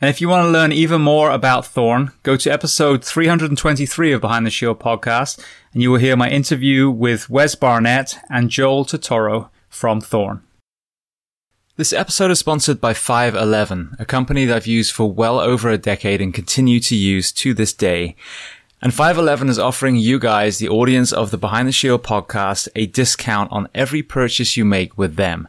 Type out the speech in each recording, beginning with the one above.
And if you want to learn even more about Thorne, go to episode 323 of Behind the Shield podcast, and you will hear my interview with Wes Barnett and Joel Totoro from Thorne. This episode is sponsored by 511, a company that I've used for well over a decade and continue to use to this day. And 511 is offering you guys, the audience of the Behind the Shield podcast, a discount on every purchase you make with them.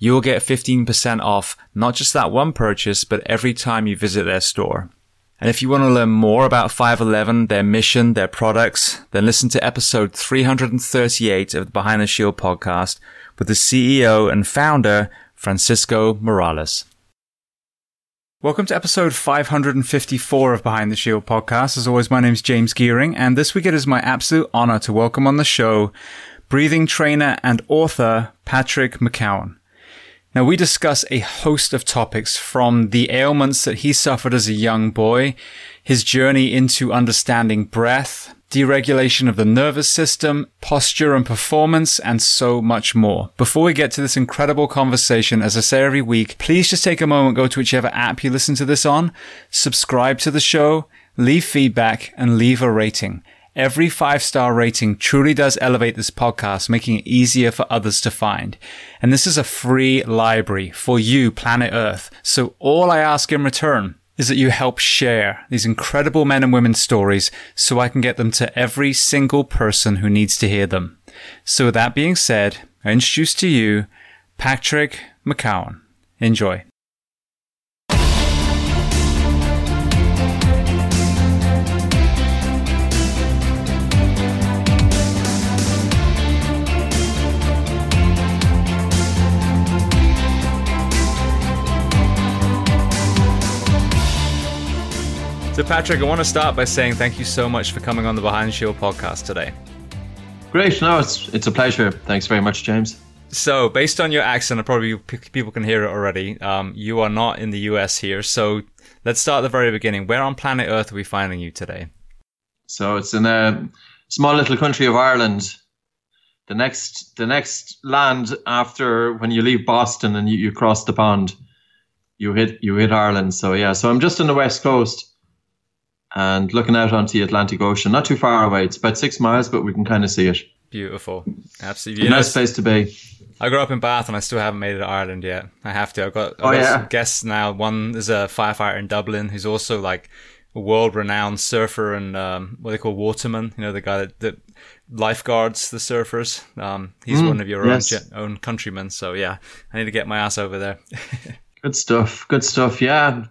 5, you will get 15% off not just that one purchase, but every time you visit their store. And if you want to learn more about 511, their mission, their products, then listen to episode 338 of the Behind the Shield podcast with the CEO and founder, Francisco Morales. Welcome to episode 554 of Behind the Shield podcast. As always, my name is James Geering, and this week it is my absolute honor to welcome on the show breathing trainer and author Patrick McKeown. Now, we discuss a host of topics from the ailments that he suffered as a young boy, his journey into understanding breath, deregulation of the nervous system, posture and performance, and so much more. Before we get to this incredible conversation, as I say every week, please just take a moment, go to whichever app you listen to this on, subscribe to the show, leave feedback, and leave a rating. Every five star rating truly does elevate this podcast, making it easier for others to find. And this is a free library for you, planet Earth. So all I ask in return is that you help share these incredible men and women's stories so I can get them to every single person who needs to hear them. So with that being said, I introduce to you Patrick McKeown. Enjoy. So, Patrick, I want to start by saying thank you so much for coming on the Behind the Shield podcast today. Great. No, it's it's a pleasure. Thanks very much, James. So, based on your accent, probably people can hear it already. Um, you are not in the US here. So, let's start at the very beginning. Where on planet Earth are we finding you today? So, it's in a small little country of Ireland. The next, the next land after when you leave Boston and you, you cross the pond, you hit you hit Ireland. So yeah, so I'm just on the west coast and looking out onto the Atlantic Ocean. Not too far away. It's about six miles, but we can kind of see it. Beautiful. Absolutely. You nice place to be. I grew up in Bath and I still haven't made it to Ireland yet. I have to. I've got, I've oh, got yeah. guests now. One is a firefighter in Dublin who's also like a world renowned surfer and um, what they call waterman. You know, the guy that, that lifeguards the surfers. Um, he's mm, one of your yes. own, own countrymen. So yeah, I need to get my ass over there. Good stuff. Good stuff. Yeah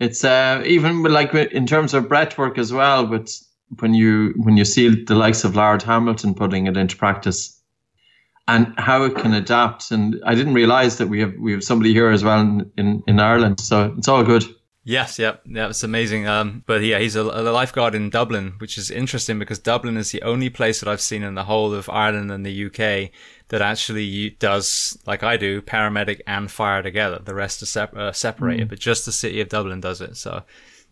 it's uh, even like in terms of breath work as well. But when you when you see the likes of Laird Hamilton putting it into practice, and how it can adapt, and I didn't realize that we have we have somebody here as well in in, in Ireland. So it's all good. Yes, yep, yeah, it's amazing. Um, but yeah, he's a, a, lifeguard in Dublin, which is interesting because Dublin is the only place that I've seen in the whole of Ireland and the UK that actually does, like I do, paramedic and fire together. The rest are sep- uh, separated, mm. but just the city of Dublin does it. So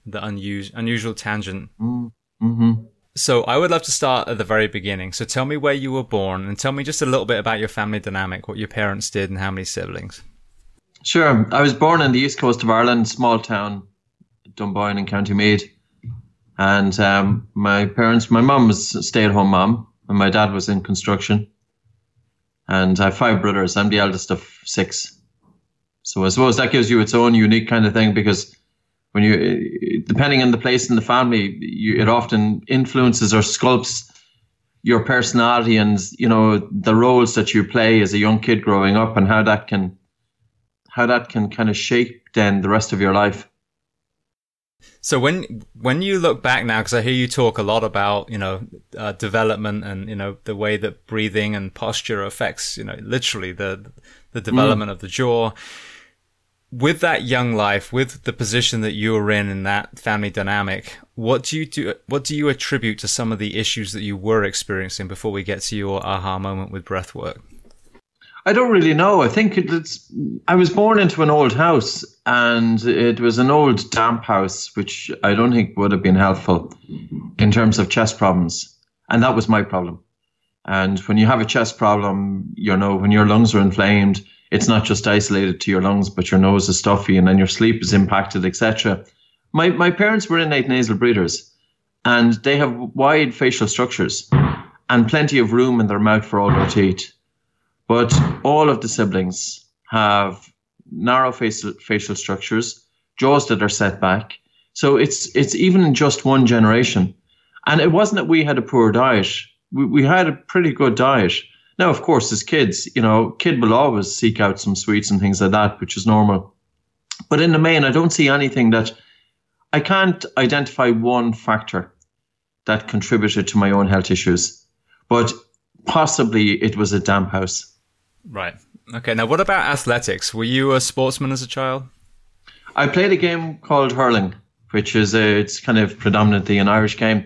the unus- unusual tangent. Mm. Mm-hmm. So I would love to start at the very beginning. So tell me where you were born and tell me just a little bit about your family dynamic, what your parents did and how many siblings. Sure. I was born in the east coast of Ireland, small town, Dunboyne in County Meath. And um, my parents, my mum was a stay at home mom, and my dad was in construction and I have five brothers. I'm the eldest of six. So I suppose that gives you its own unique kind of thing because when you, depending on the place in the family, you, it often influences or sculpts your personality and you know the roles that you play as a young kid growing up and how that can how that can kind of shape then the rest of your life. So when when you look back now, because I hear you talk a lot about you know uh, development and you know the way that breathing and posture affects you know literally the the development mm. of the jaw. With that young life, with the position that you were in in that family dynamic, what do you do? What do you attribute to some of the issues that you were experiencing before we get to your aha moment with breath work? I don't really know. I think it's. I was born into an old house, and it was an old damp house, which I don't think would have been helpful in terms of chest problems, and that was my problem. And when you have a chest problem, you know, when your lungs are inflamed, it's not just isolated to your lungs, but your nose is stuffy, and then your sleep is impacted, etc. My my parents were innate nasal breathers, and they have wide facial structures and plenty of room in their mouth for all their teeth but all of the siblings have narrow facial, facial structures, jaws that are set back. So it's it's even in just one generation. And it wasn't that we had a poor diet. We, we had a pretty good diet. Now, of course, as kids, you know, kid will always seek out some sweets and things like that, which is normal. But in the main, I don't see anything that I can't identify one factor that contributed to my own health issues. But possibly it was a damp house. Right. Okay. Now, what about athletics? Were you a sportsman as a child? I played a game called hurling, which is a, it's kind of predominantly an Irish game.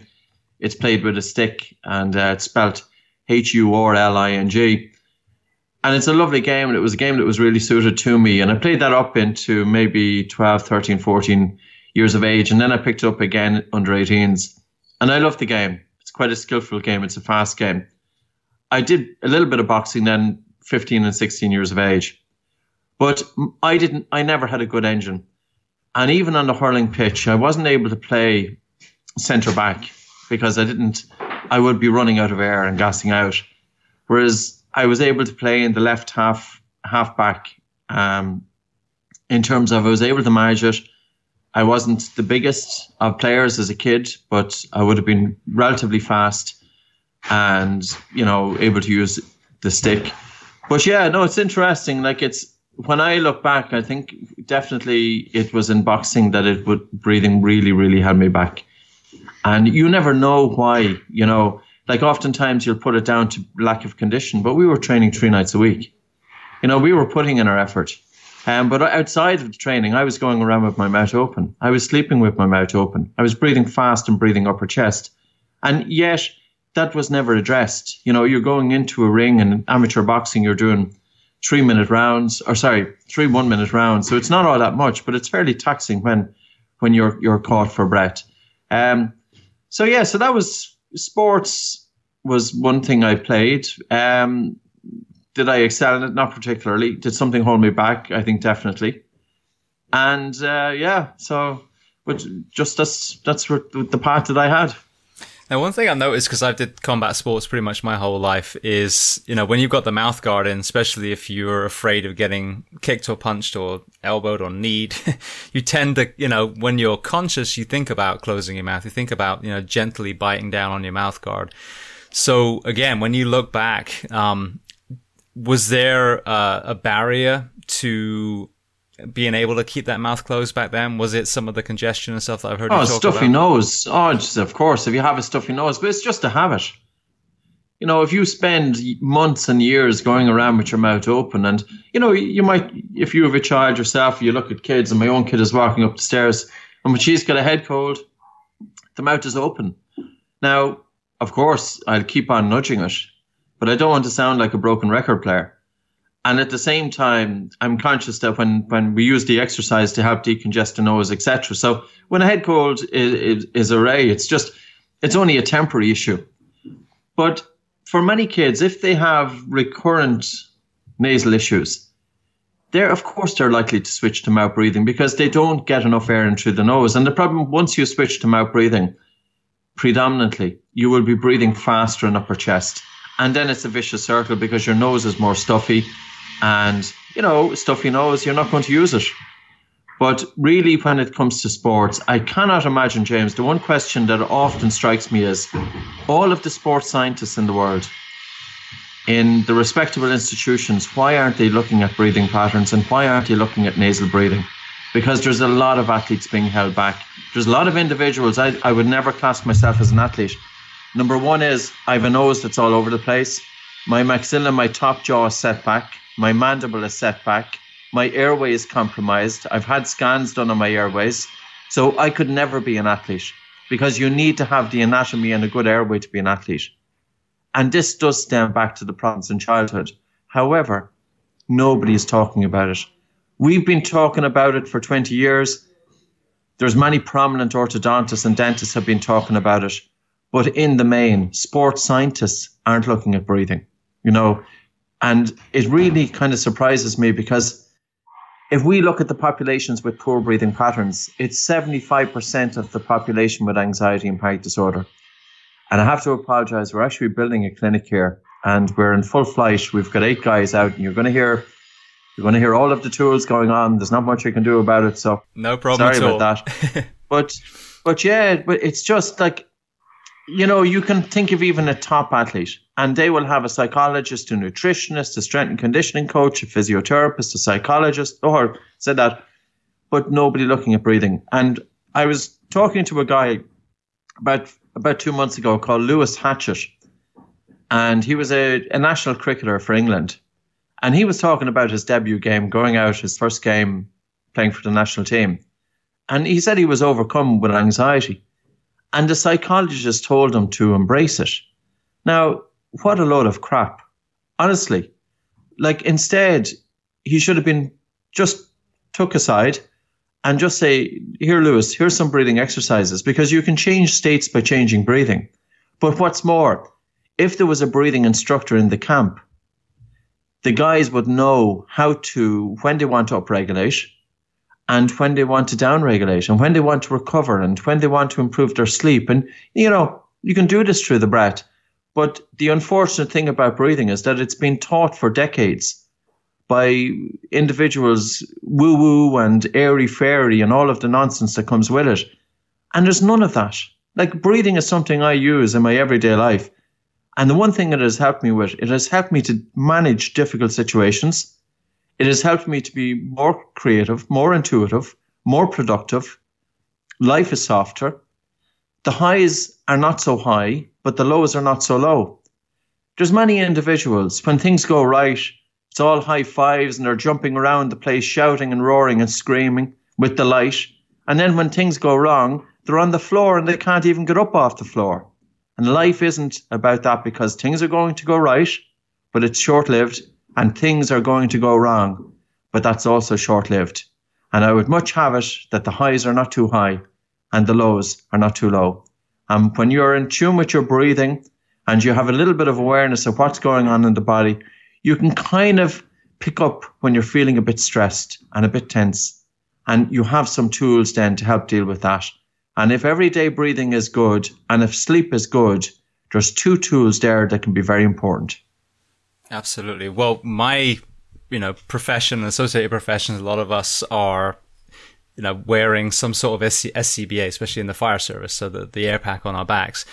It's played with a stick and uh, it's spelled H U R L I N G. And it's a lovely game. And it was a game that was really suited to me. And I played that up into maybe 12, 13, 14 years of age. And then I picked it up again under 18s. And I love the game. It's quite a skillful game. It's a fast game. I did a little bit of boxing then 15 and 16 years of age. But I didn't, I never had a good engine. And even on the hurling pitch, I wasn't able to play centre back because I didn't I would be running out of air and gassing out. Whereas I was able to play in the left half half back um, in terms of I was able to manage it. I wasn't the biggest of players as a kid, but I would have been relatively fast and you know able to use the stick. But yeah, no, it's interesting. Like it's when I look back, I think definitely it was in boxing that it would breathing really, really held me back. And you never know why, you know, like oftentimes you'll put it down to lack of condition, but we were training three nights a week. You know, we were putting in our effort. Um, but outside of the training, I was going around with my mouth open. I was sleeping with my mouth open. I was breathing fast and breathing upper chest. And yet, that was never addressed. You know, you're going into a ring and amateur boxing, you're doing three minute rounds, or sorry, three one minute rounds. So it's not all that much, but it's fairly taxing when when you're you're caught for breath. Um, so yeah, so that was sports was one thing I played. Um, did I excel in it? Not particularly. Did something hold me back? I think definitely. And uh, yeah, so but just that's that's the part that I had. Now, one thing I noticed because I've did combat sports pretty much my whole life is, you know, when you've got the mouth guard in, especially if you're afraid of getting kicked or punched or elbowed or kneed, you tend to, you know, when you're conscious, you think about closing your mouth. You think about, you know, gently biting down on your mouth guard. So again, when you look back, um, was there uh, a barrier to being able to keep that mouth closed back then? Was it some of the congestion and stuff that I've heard? Oh, stuffy about? nose. Oh, just, of course, if you have a stuffy nose, but it's just a habit. You know, if you spend months and years going around with your mouth open, and you know, you might, if you have a child yourself, you look at kids, and my own kid is walking up the stairs, and when she's got a head cold, the mouth is open. Now, of course, I'll keep on nudging it, but I don't want to sound like a broken record player. And at the same time, I'm conscious that when, when we use the exercise to help decongest the nose, etc. So when a head cold is, is, is array, it's just, it's only a temporary issue. But for many kids, if they have recurrent nasal issues, they're, of course, they're likely to switch to mouth breathing because they don't get enough air in through the nose. And the problem, once you switch to mouth breathing, predominantly, you will be breathing faster in upper chest. And then it's a vicious circle because your nose is more stuffy and, you know, stuff you know is you're not going to use it. But really, when it comes to sports, I cannot imagine, James, the one question that often strikes me is all of the sports scientists in the world, in the respectable institutions, why aren't they looking at breathing patterns and why aren't they looking at nasal breathing? Because there's a lot of athletes being held back. There's a lot of individuals. I, I would never class myself as an athlete. Number one is I have a nose that's all over the place. My maxilla, my top jaw is set back. My mandible is set back. My airway is compromised. I've had scans done on my airways. So I could never be an athlete because you need to have the anatomy and a good airway to be an athlete. And this does stem back to the problems in childhood. However, nobody is talking about it. We've been talking about it for 20 years. There's many prominent orthodontists and dentists have been talking about it. But in the main, sports scientists aren't looking at breathing. You know, and it really kind of surprises me because if we look at the populations with poor breathing patterns, it's 75% of the population with anxiety and panic disorder. And I have to apologize. We're actually building a clinic here and we're in full flight. We've got eight guys out and you're going to hear you're going to hear all of the tools going on. There's not much you can do about it. So no problem. Sorry about that. but, but yeah, but it's just like, you know, you can think of even a top athlete and they will have a psychologist, a nutritionist, a strength and conditioning coach, a physiotherapist, a psychologist, or said that, but nobody looking at breathing. And I was talking to a guy about about two months ago called Lewis Hatchett, and he was a, a national cricketer for England, and he was talking about his debut game, going out his first game, playing for the national team, and he said he was overcome with anxiety, and the psychologist told him to embrace it. Now, what a load of crap. Honestly. Like instead, he should have been just took aside and just say, here, Lewis, here's some breathing exercises because you can change states by changing breathing. But what's more, if there was a breathing instructor in the camp, the guys would know how to, when they want to upregulate and when they want to downregulate and when they want to recover and when they want to improve their sleep. And, you know, You can do this through the breath. But the unfortunate thing about breathing is that it's been taught for decades by individuals woo woo and airy fairy and all of the nonsense that comes with it. And there's none of that. Like breathing is something I use in my everyday life. And the one thing it has helped me with, it has helped me to manage difficult situations. It has helped me to be more creative, more intuitive, more productive. Life is softer. The highs are not so high, but the lows are not so low. There's many individuals, when things go right, it's all high fives and they're jumping around the place shouting and roaring and screaming with delight. And then when things go wrong, they're on the floor and they can't even get up off the floor. And life isn't about that because things are going to go right, but it's short lived, and things are going to go wrong, but that's also short lived. And I would much have it that the highs are not too high and the lows are not too low. And when you're in tune with your breathing and you have a little bit of awareness of what's going on in the body, you can kind of pick up when you're feeling a bit stressed and a bit tense. And you have some tools then to help deal with that. And if everyday breathing is good and if sleep is good, there's two tools there that can be very important. Absolutely. Well, my, you know, profession, associated professions, a lot of us are, you know, wearing some sort of SC- SCBA, especially in the fire service, so the, the air pack on our backs.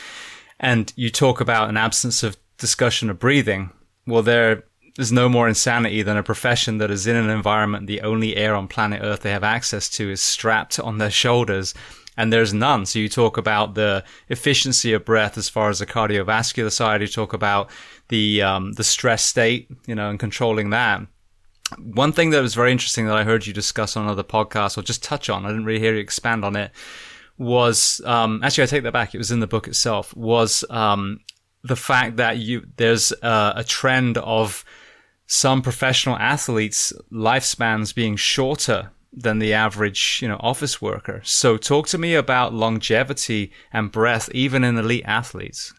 And you talk about an absence of discussion of breathing. Well, there there's no more insanity than a profession that is in an environment the only air on planet Earth they have access to is strapped on their shoulders and there's none. So you talk about the efficiency of breath as far as the cardiovascular side. You talk about the um, the stress state, you know, and controlling that. One thing that was very interesting that I heard you discuss on another podcast, or just touch on, I didn't really hear you expand on it, was um, actually I take that back. It was in the book itself. Was um, the fact that you there's a, a trend of some professional athletes' lifespans being shorter than the average, you know, office worker. So talk to me about longevity and breath, even in elite athletes.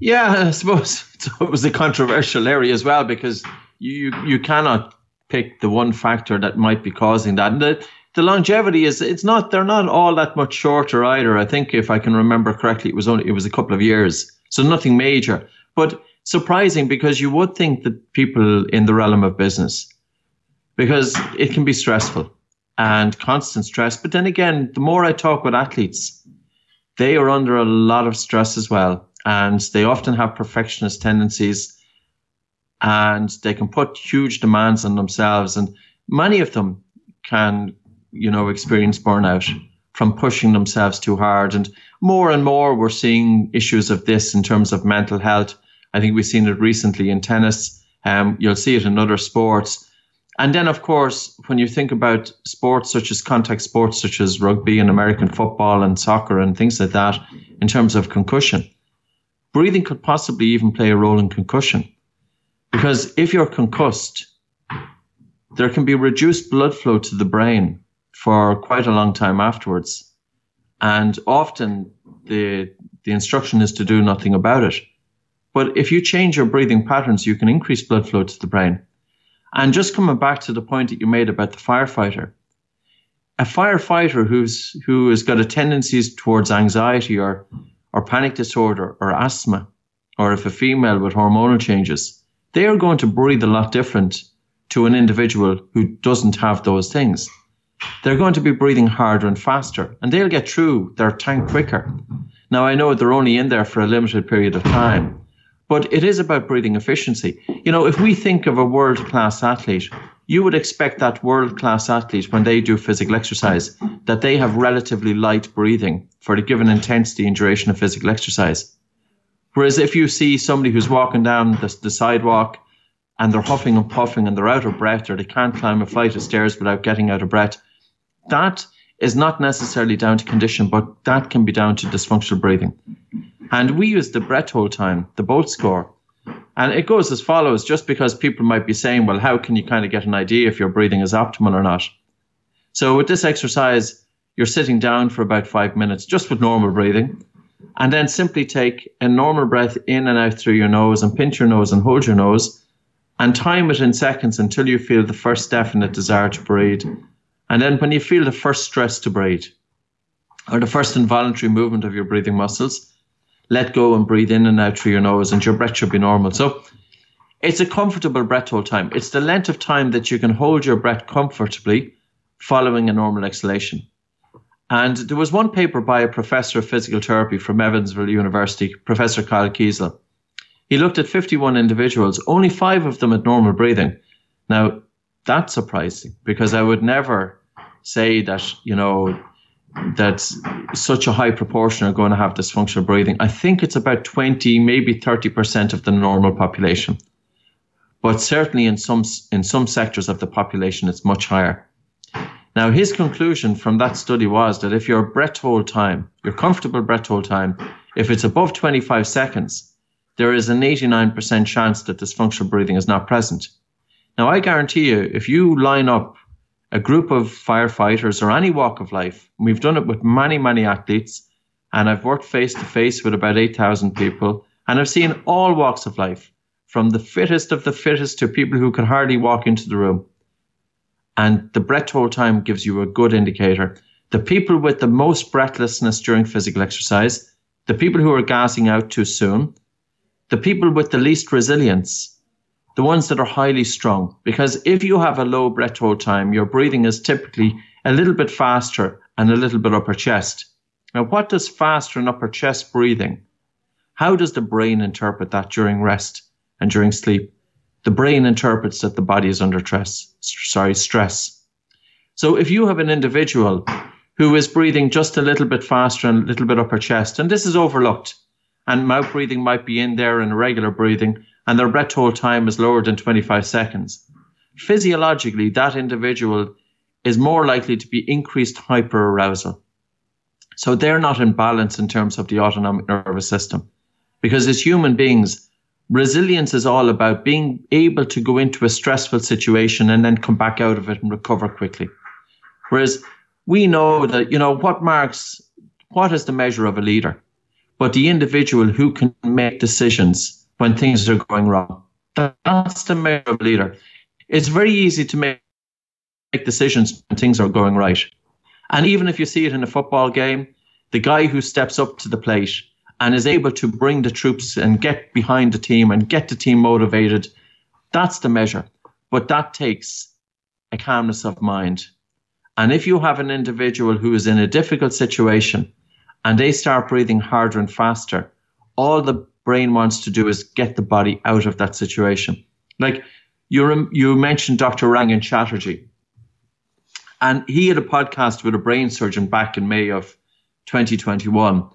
Yeah, I suppose it was a controversial area as well because you you cannot pick the one factor that might be causing that. And the, the longevity is it's not they're not all that much shorter either. I think if I can remember correctly, it was only it was a couple of years, so nothing major. But surprising because you would think that people in the realm of business, because it can be stressful and constant stress. But then again, the more I talk with athletes, they are under a lot of stress as well. And they often have perfectionist tendencies and they can put huge demands on themselves. And many of them can, you know, experience burnout from pushing themselves too hard. And more and more, we're seeing issues of this in terms of mental health I think we've seen it recently in tennis. Um, you'll see it in other sports. And then, of course, when you think about sports such as contact sports, such as rugby and American football and soccer and things like that, in terms of concussion, breathing could possibly even play a role in concussion. Because if you're concussed, there can be reduced blood flow to the brain for quite a long time afterwards. And often the, the instruction is to do nothing about it. But if you change your breathing patterns, you can increase blood flow to the brain. And just coming back to the point that you made about the firefighter, a firefighter who's who has got a tendencies towards anxiety or or panic disorder or asthma, or if a female with hormonal changes, they are going to breathe a lot different to an individual who doesn't have those things. They're going to be breathing harder and faster, and they'll get through their tank quicker. Now I know they're only in there for a limited period of time, but it is about breathing efficiency. You know, if we think of a world class athlete, you would expect that world class athlete, when they do physical exercise, that they have relatively light breathing for the given intensity and duration of physical exercise. Whereas if you see somebody who's walking down the, the sidewalk and they're huffing and puffing and they're out of breath or they can't climb a flight of stairs without getting out of breath, that is not necessarily down to condition, but that can be down to dysfunctional breathing. And we use the breath hold time, the Bolt score. And it goes as follows, just because people might be saying, well, how can you kind of get an idea if your breathing is optimal or not? So with this exercise, you're sitting down for about five minutes, just with normal breathing. And then simply take a normal breath in and out through your nose and pinch your nose and hold your nose and time it in seconds until you feel the first definite desire to breathe. And then when you feel the first stress to breathe. or the first involuntary movement of your breathing muscles. Let go and breathe in and out through your nose, and your breath should be normal. So it's a comfortable breath hold time. It's the length of time that you can hold your breath comfortably following a normal exhalation. And there was one paper by a professor of physical therapy from Evansville University, Professor Kyle Kiesel. He looked at 51 individuals, only five of them had normal breathing. Now, that's surprising because I would never say that, you know, that such a high proportion are going to have dysfunctional breathing. I think it's about 20, maybe 30% of the normal population. But certainly in some, in some sectors of the population, it's much higher. Now, his conclusion from that study was that if your breath hold time, your comfortable breath hold time, if it's above 25 seconds, there is an 89% chance that dysfunctional breathing is not present. Now, I guarantee you, if you line up a group of firefighters or any walk of life, we've done it with many, many athletes, and I've worked face to face with about 8,000 people, and I've seen all walks of life, from the fittest of the fittest to people who can hardly walk into the room. And the breath hold time gives you a good indicator. The people with the most breathlessness during physical exercise, the people who are gassing out too soon, the people with the least resilience, the ones that are highly strung. Because if you have a low breath hold time, your breathing is typically a little bit faster and a little bit upper chest. Now, what does faster and upper chest breathing? How does the brain interpret that during rest and during sleep? the brain interprets that the body is under stress, sorry, stress. So if you have an individual who is breathing just a little bit faster and a little bit upper chest, and this is overlooked, and mouth breathing might be in there and regular breathing, and their breath hold time is lower than 25 seconds. Physiologically, that individual is more likely to be increased hyperarousal. So they're not in balance in terms of the autonomic nervous system. Because as human beings, resilience is all about being able to go into a stressful situation and then come back out of it and recover quickly. Whereas we know that, you know, what marks, what is the measure of a leader? But the individual who can make decisions when things are going wrong. That's the measure of a leader. It's very easy to make, make decisions when things are going right. And even if you see it in a football game, the guy who steps up to the plate and is able to bring the troops and get behind the team and get the team motivated, that's the measure. But that takes a calmness of mind. And if you have an individual who is in a difficult situation and they start breathing harder and faster, all the brain wants to do is get the body out of that situation. Like you, you mentioned Dr. Rangan Chatterjee, and he had a podcast with a brain surgeon back in May of 2021.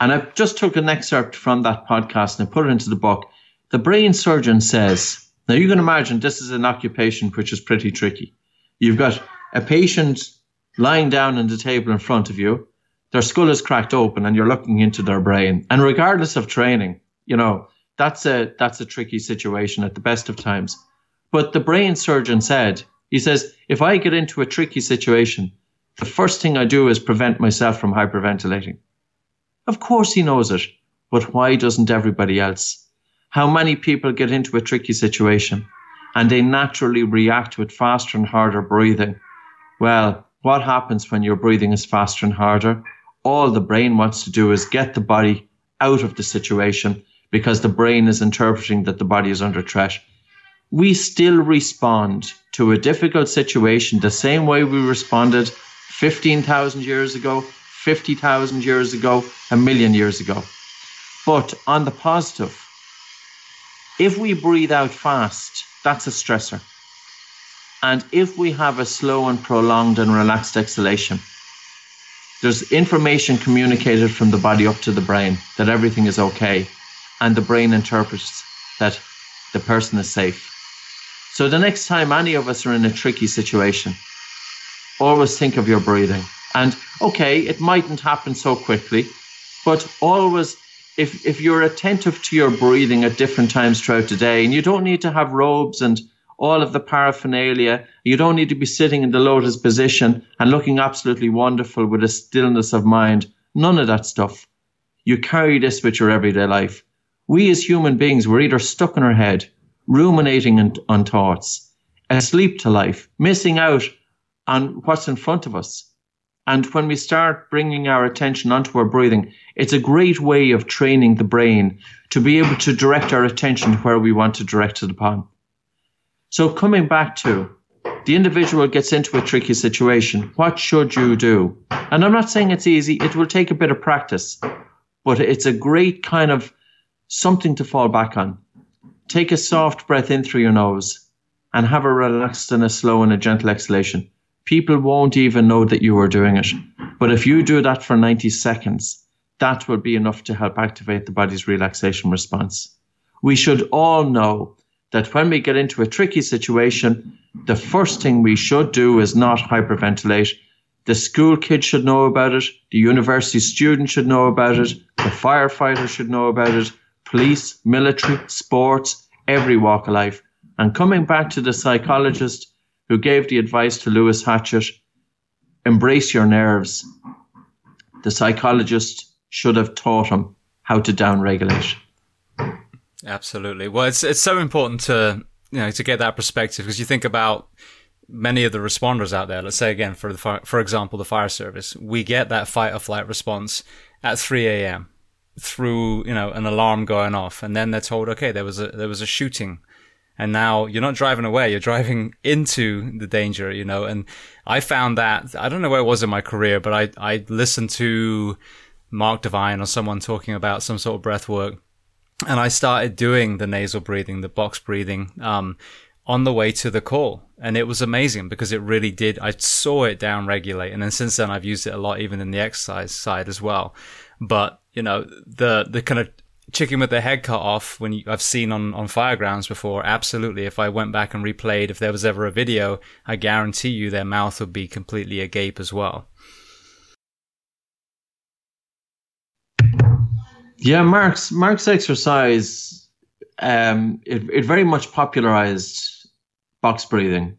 And I just took an excerpt from that podcast and I put it into the book. The brain surgeon says, now you can imagine this is an occupation which is pretty tricky. You've got a patient lying down on the table in front of you. Their skull is cracked open and you're looking into their brain. And regardless of training, you know, that's a, that's a tricky situation at the best of times. But the brain surgeon said, he says, if I get into a tricky situation, the first thing I do is prevent myself from hyperventilating. Of course he knows it, but why doesn't everybody else? How many people get into a tricky situation and they naturally react with faster and harder breathing? Well, what happens when your breathing is faster and harder? All the brain wants to do is get the body out of the situation because the brain is interpreting that the body is under threat. We still respond to a difficult situation the same way we responded 15,000 years ago, 50,000 years ago, a million years ago. But on the positive, if we breathe out fast, that's a stressor. And if we have a slow and prolonged and relaxed exhalation, there's information communicated from the body up to the brain that everything is okay. And the brain interprets that the person is safe. So the next time any of us are in a tricky situation, always think of your breathing. And okay, it mightn't happen so quickly, but always if if you're attentive to your breathing at different times throughout the day, and you don't need to have robes and all of the paraphernalia, you don't need to be sitting in the lotus position and looking absolutely wonderful with a stillness of mind. None of that stuff. You carry this with your everyday life. We as human beings, we're either stuck in our head, ruminating on, on thoughts, asleep to life, missing out on what's in front of us And when we start bringing our attention onto our breathing, it's a great way of training the brain to be able to direct our attention where we want to direct it upon. So coming back to the individual gets into a tricky situation, what should you do? And I'm not saying it's easy, it will take a bit of practice, but it's a great kind of something to fall back on. Take a soft breath in through your nose and have a relaxed and a slow and a gentle exhalation people won't even know that you are doing it. But if you do that for 90 seconds, that will be enough to help activate the body's relaxation response. We should all know that when we get into a tricky situation, the first thing we should do is not hyperventilate. The school kid should know about it. The university student should know about it. The firefighter should know about it. Police, military, sports, every walk of life. And coming back to the psychologist, who gave the advice to Lewis Hatchett embrace your nerves. The psychologist should have taught him how to downregulate. Absolutely. Well, it's it's so important to you know to get that perspective because you think about many of the responders out there. Let's say again for the fire, for example the fire service, we get that fight or flight response at 3 a.m. through you know an alarm going off, and then they're told, okay, there was a there was a shooting and now you're not driving away you're driving into the danger you know and i found that i don't know where it was in my career but i i listened to mark divine or someone talking about some sort of breath work and i started doing the nasal breathing the box breathing um, on the way to the call and it was amazing because it really did i saw it down regulate and then since then i've used it a lot even in the exercise side as well but you know the the kind of chicken with their head cut off when you, I've seen on, on Firegrounds before. Absolutely. If I went back and replayed, if there was ever a video, I guarantee you their mouth would be completely agape as well. Yeah, Mark's Mark's exercise um, it, it very much popularized box breathing.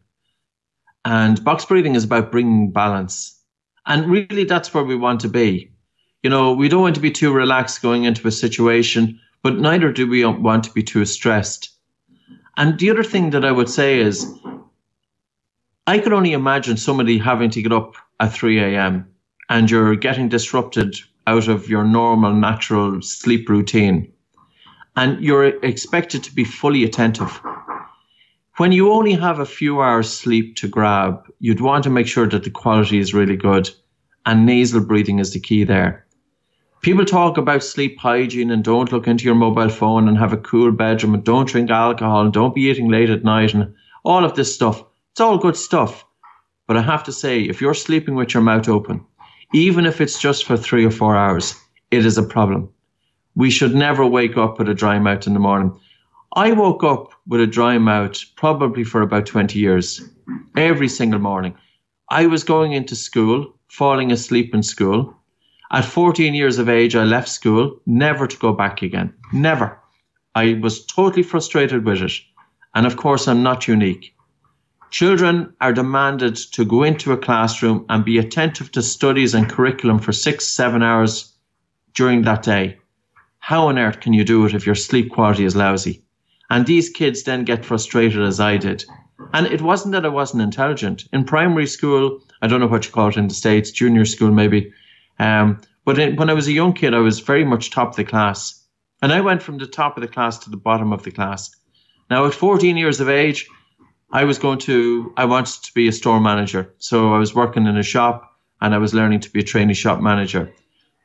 And box breathing is about bringing balance. And really, that's where we want to be you know, we don't want to be too relaxed going into a situation, but neither do we want to be too stressed. And the other thing that I would say is, I could only imagine somebody having to get up at 3 a.m. and you're getting disrupted out of your normal, natural sleep routine. And you're expected to be fully attentive. When you only have a few hours sleep to grab, you'd want to make sure that the quality is really good. And nasal breathing is the key there people talk about sleep hygiene and don't look into your mobile phone and have a cool bedroom and don't drink alcohol and don't be eating late at night and all of this stuff. It's all good stuff. But I have to say, if you're sleeping with your mouth open, even if it's just for three or four hours, it is a problem. We should never wake up with a dry mouth in the morning. I woke up with a dry mouth probably for about 20 years, every single morning. I was going into school, falling asleep in school, at 14 years of age, I left school, never to go back again. Never. I was totally frustrated with it. And of course, I'm not unique. Children are demanded to go into a classroom and be attentive to studies and curriculum for six, seven hours during that day. How on earth can you do it if your sleep quality is lousy? And these kids then get frustrated as I did. And it wasn't that I wasn't intelligent. In primary school, I don't know what you call it in the States, junior school maybe, um, but in, when I was a young kid, I was very much top of the class. And I went from the top of the class to the bottom of the class. Now, at 14 years of age, I was going to, I wanted to be a store manager. So I was working in a shop and I was learning to be a trainee shop manager.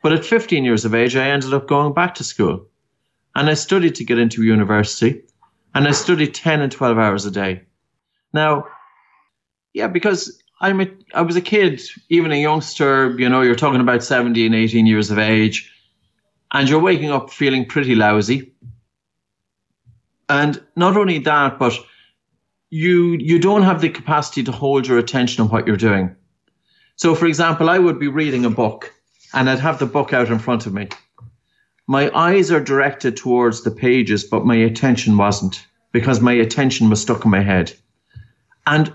But at 15 years of age, I ended up going back to school. And I studied to get into university. And I studied 10 and 12 hours a day. Now, yeah, because I'm a, I was a kid, even a youngster, you know, you're talking about 17, 18 years of age, and you're waking up feeling pretty lousy. And not only that, but you you don't have the capacity to hold your attention on what you're doing. So for example, I would be reading a book and I'd have the book out in front of me. My eyes are directed towards the pages, but my attention wasn't because my attention was stuck in my head. And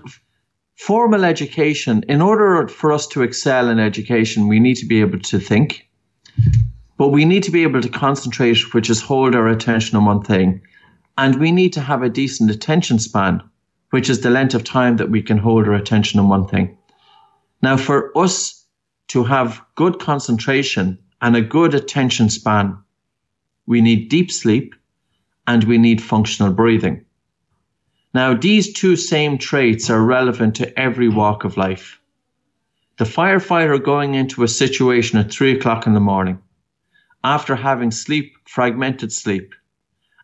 formal education, in order for us to excel in education, we need to be able to think, but we need to be able to concentrate, which is hold our attention on one thing. And we need to have a decent attention span, which is the length of time that we can hold our attention on one thing. Now, for us to have good concentration and a good attention span, we need deep sleep and we need functional breathing. Now, these two same traits are relevant to every walk of life. The firefighter going into a situation at three o'clock in the morning after having sleep, fragmented sleep,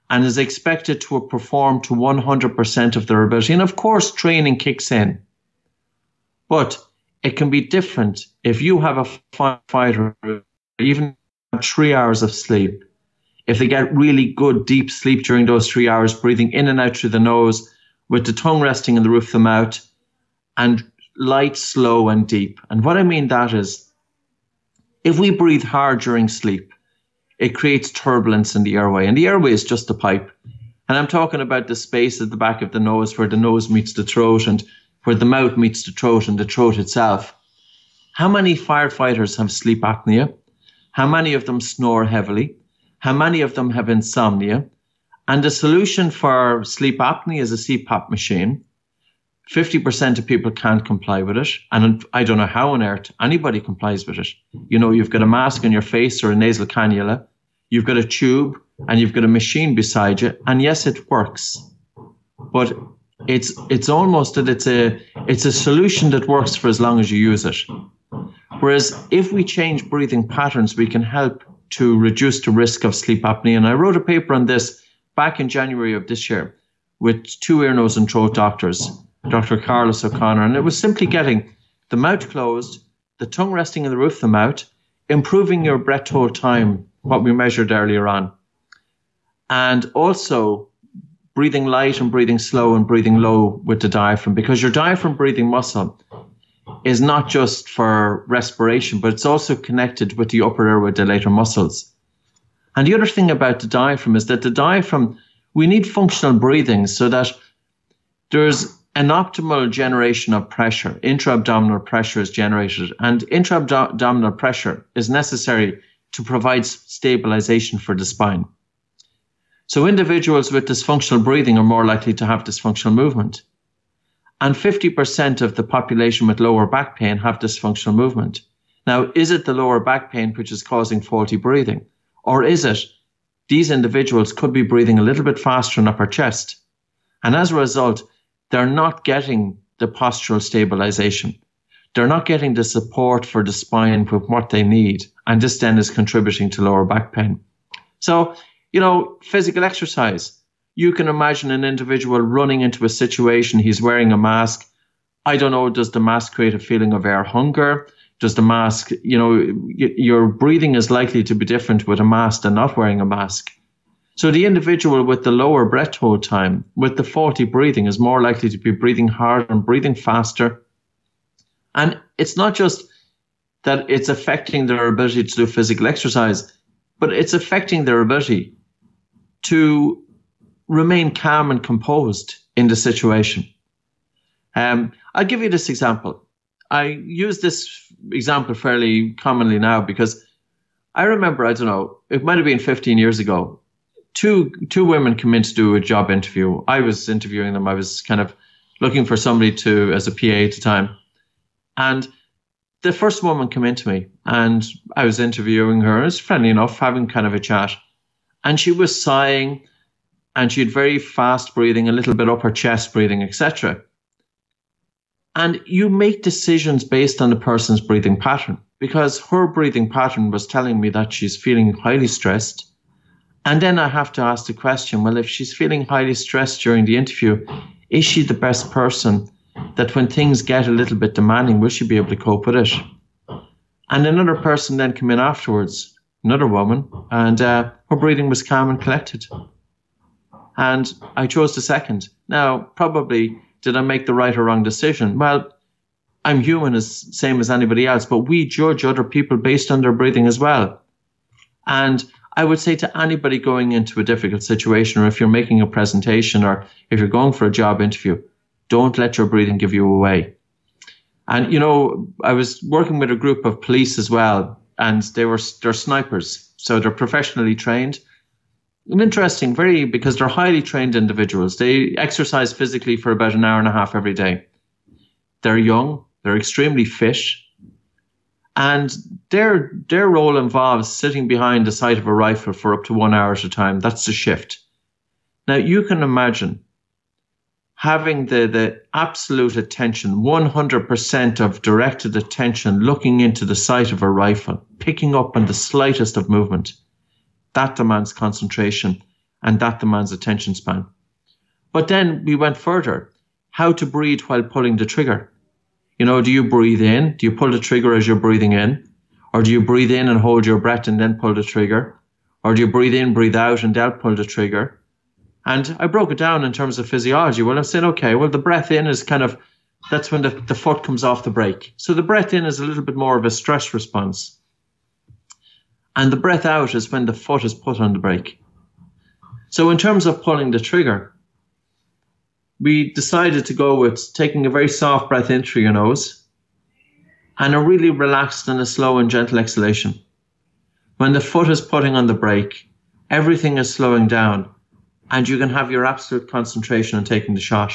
and is expected to perform to 100% of their ability. And of course, training kicks in. But it can be different if you have a firefighter, even three hours of sleep. If they get really good deep sleep during those three hours, breathing in and out through the nose, with the tongue resting in the roof of the mouth, and light, slow, and deep. And what I mean that is, if we breathe hard during sleep, it creates turbulence in the airway. And the airway is just a pipe. And I'm talking about the space at the back of the nose where the nose meets the throat and where the mouth meets the throat and the throat itself. How many firefighters have sleep apnea? How many of them snore heavily? How many of them have insomnia? And the solution for sleep apnea is a CPAP machine. 50% of people can't comply with it. And I don't know how on earth anybody complies with it. You know, you've got a mask on your face or a nasal cannula, you've got a tube, and you've got a machine beside you. And yes, it works. But it's it's almost that it's a it's a solution that works for as long as you use it. Whereas if we change breathing patterns, we can help to reduce the risk of sleep apnea. And I wrote a paper on this back in January of this year with two ear, nose, and throat doctors Dr. Carlos O'Connor, and it was simply getting the mouth closed, the tongue resting in the roof of the mouth, improving your breath hold time, what we measured earlier on, and also breathing light and breathing slow and breathing low with the diaphragm, because your diaphragm breathing muscle is not just for respiration, but it's also connected with the upper airway dilator muscles. And the other thing about the diaphragm is that the diaphragm, we need functional breathing so that there's an optimal generation of pressure, intra-abdominal pressure is generated, and intra-abdominal pressure is necessary to provide stabilization for the spine. So individuals with dysfunctional breathing are more likely to have dysfunctional movement. And 50% of the population with lower back pain have dysfunctional movement. Now, is it the lower back pain which is causing faulty breathing? Or is it these individuals could be breathing a little bit faster in upper chest? And as a result, they're not getting the postural stabilization. They're not getting the support for the spine with what they need. And this then is contributing to lower back pain. So, you know, physical exercise. You can imagine an individual running into a situation, he's wearing a mask. I don't know, does the mask create a feeling of air hunger? Does the mask, you know, your breathing is likely to be different with a mask than not wearing a mask. So the individual with the lower breath hold time, with the faulty breathing, is more likely to be breathing hard and breathing faster. And it's not just that it's affecting their ability to do physical exercise, but it's affecting their ability to remain calm and composed in the situation. Um, I'll give you this example. I use this example fairly commonly now because I remember, I don't know, it might have been 15 years ago two two women come in to do a job interview. I was interviewing them. I was kind of looking for somebody to as a PA at the time, and the first woman came in to me, and I was interviewing her. It was friendly enough, having kind of a chat, and she was sighing, and she had very fast breathing, a little bit up her chest breathing, etc. And you make decisions based on the person's breathing pattern because her breathing pattern was telling me that she's feeling highly stressed and then I have to ask the question well, if she's feeling highly stressed during the interview, is she the best person that when things get a little bit demanding, will she be able to cope with it? And another person then came in afterwards, another woman, and uh, her breathing was calm and collected. And I chose the second. Now, probably did I make the right or wrong decision? Well, I'm human as same as anybody else, but we judge other people based on their breathing as well. And I would say to anybody going into a difficult situation, or if you're making a presentation, or if you're going for a job interview, don't let your breathing give you away. And you know, I was working with a group of police as well, and they were they're snipers, so they're professionally trained. And interesting, very because they're highly trained individuals. They exercise physically for about an hour and a half every day. They're young, they're extremely fit, And their their role involves sitting behind the sight of a rifle for up to one hour at a time. That's the shift. Now you can imagine having the, the absolute attention, 100% of directed attention, looking into the sight of a rifle, picking up on the slightest of movement. That demands concentration and that demands attention span. But then we went further. How to breathe while pulling the trigger. You know, do you breathe in? Do you pull the trigger as you're breathing in? Or do you breathe in and hold your breath and then pull the trigger? Or do you breathe in, breathe out, and then pull the trigger? And I broke it down in terms of physiology. Well, I said, okay, well, the breath in is kind of, that's when the, the foot comes off the brake. So the breath in is a little bit more of a stress response. And the breath out is when the foot is put on the brake. So in terms of pulling the trigger, we decided to go with taking a very soft breath in through your nose and a really relaxed and a slow and gentle exhalation. When the foot is putting on the brake, everything is slowing down and you can have your absolute concentration on taking the shot.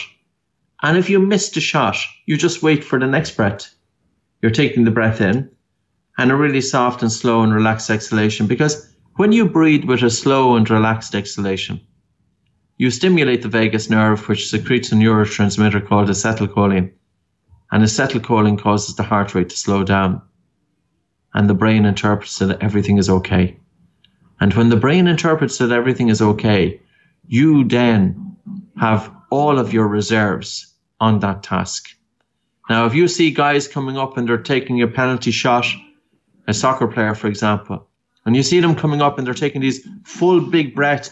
And if you miss the shot, you just wait for the next breath. You're taking the breath in and a really soft and slow and relaxed exhalation because when you breathe with a slow and relaxed exhalation, you stimulate the vagus nerve, which secretes a neurotransmitter called acetylcholine. And acetylcholine causes the heart rate to slow down. And the brain interprets that everything is okay. And when the brain interprets that everything is okay, you then have all of your reserves on that task. Now, if you see guys coming up and they're taking a penalty shot, a soccer player, for example, and you see them coming up and they're taking these full big breaths,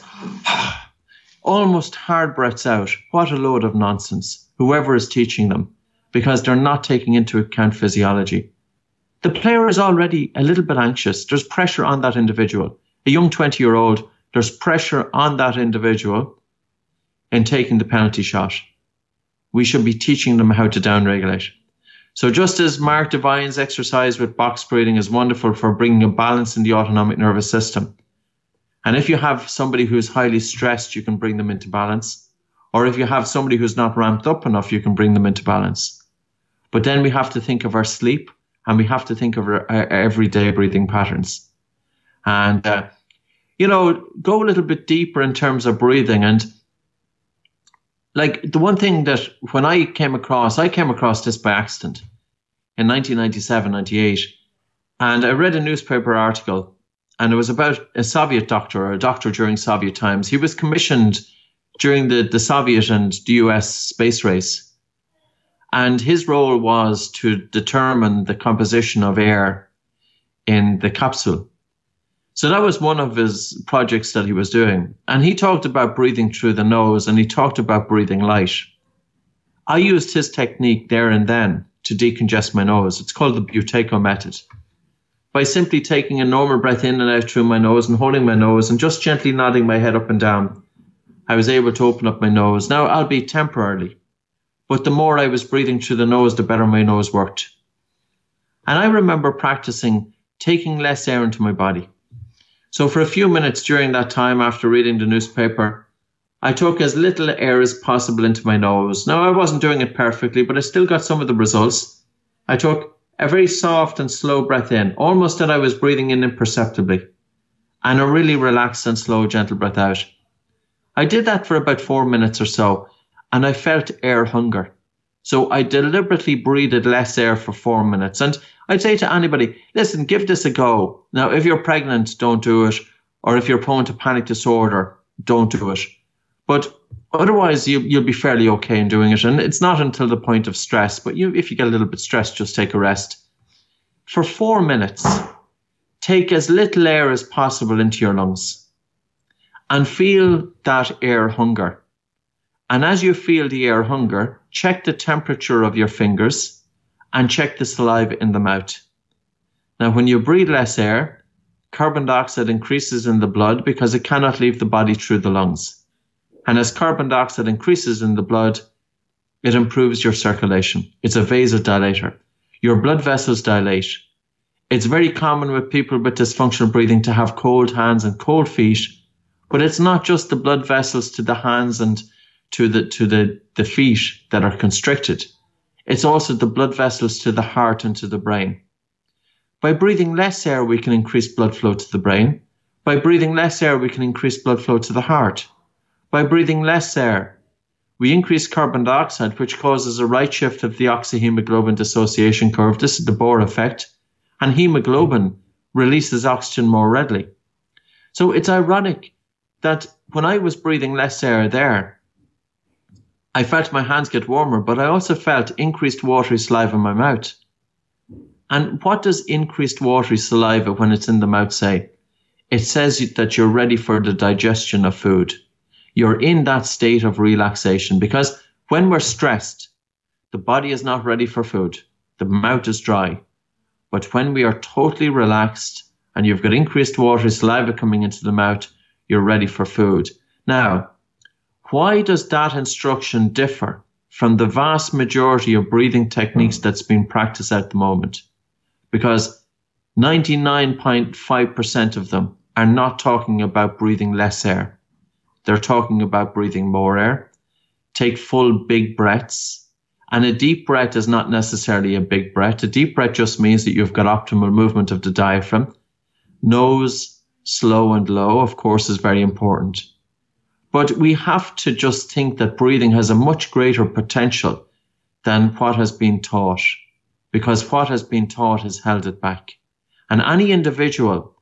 almost hard breaths out. What a load of nonsense, whoever is teaching them, because they're not taking into account physiology. The player is already a little bit anxious. There's pressure on that individual. A young 20 year old, there's pressure on that individual in taking the penalty shot. We should be teaching them how to downregulate. So just as Mark Divine's exercise with box breathing is wonderful for bringing a balance in the autonomic nervous system, and if you have somebody who's highly stressed, you can bring them into balance. Or if you have somebody who's not ramped up enough, you can bring them into balance. But then we have to think of our sleep and we have to think of our, our everyday breathing patterns. And, uh, you know, go a little bit deeper in terms of breathing. And like the one thing that when I came across, I came across this by accident in 1997, 98. And I read a newspaper article and it was about a Soviet doctor or a doctor during Soviet times. He was commissioned during the, the Soviet and the US space race. And his role was to determine the composition of air in the capsule. So that was one of his projects that he was doing. And he talked about breathing through the nose and he talked about breathing light. I used his technique there and then to decongest my nose. It's called the Buteyko method by simply taking a normal breath in and out through my nose and holding my nose and just gently nodding my head up and down. I was able to open up my nose. Now, albeit temporarily, but the more I was breathing through the nose, the better my nose worked. And I remember practicing taking less air into my body. So for a few minutes during that time after reading the newspaper, I took as little air as possible into my nose. Now I wasn't doing it perfectly, but I still got some of the results. I took a very soft and slow breath in, almost that I was breathing in imperceptibly, and a really relaxed and slow, gentle breath out. I did that for about four minutes or so, and I felt air hunger. So I deliberately breathed less air for four minutes. And I'd say to anybody, listen, give this a go. Now, if you're pregnant, don't do it. Or if you're prone to panic disorder, don't do it. But otherwise you, you'll be fairly okay in doing it. And it's not until the point of stress, but you, if you get a little bit stressed, just take a rest. For four minutes, take as little air as possible into your lungs and feel that air hunger. And as you feel the air hunger, check the temperature of your fingers and check the saliva in the mouth. Now, when you breathe less air, carbon dioxide increases in the blood because it cannot leave the body through the lungs. And as carbon dioxide increases in the blood, it improves your circulation. It's a vasodilator. Your blood vessels dilate. It's very common with people with dysfunctional breathing to have cold hands and cold feet, but it's not just the blood vessels to the hands and to the to the, the feet that are constricted. It's also the blood vessels to the heart and to the brain. By breathing less air, we can increase blood flow to the brain. By breathing less air, we can increase blood flow to the heart. By breathing less air, we increase carbon dioxide, which causes a right shift of the oxyhemoglobin dissociation curve. This is the Bohr effect. And hemoglobin releases oxygen more readily. So it's ironic that when I was breathing less air there, I felt my hands get warmer, but I also felt increased watery saliva in my mouth. And what does increased watery saliva when it's in the mouth say? It says that you're ready for the digestion of food. You're in that state of relaxation because when we're stressed, the body is not ready for food. The mouth is dry. But when we are totally relaxed and you've got increased water, saliva coming into the mouth, you're ready for food. Now, why does that instruction differ from the vast majority of breathing techniques that's being practiced at the moment? Because 99.5% of them are not talking about breathing less air. They're talking about breathing more air. Take full big breaths. And a deep breath is not necessarily a big breath. A deep breath just means that you've got optimal movement of the diaphragm. Nose slow and low, of course, is very important. But we have to just think that breathing has a much greater potential than what has been taught, because what has been taught has held it back. And any individual,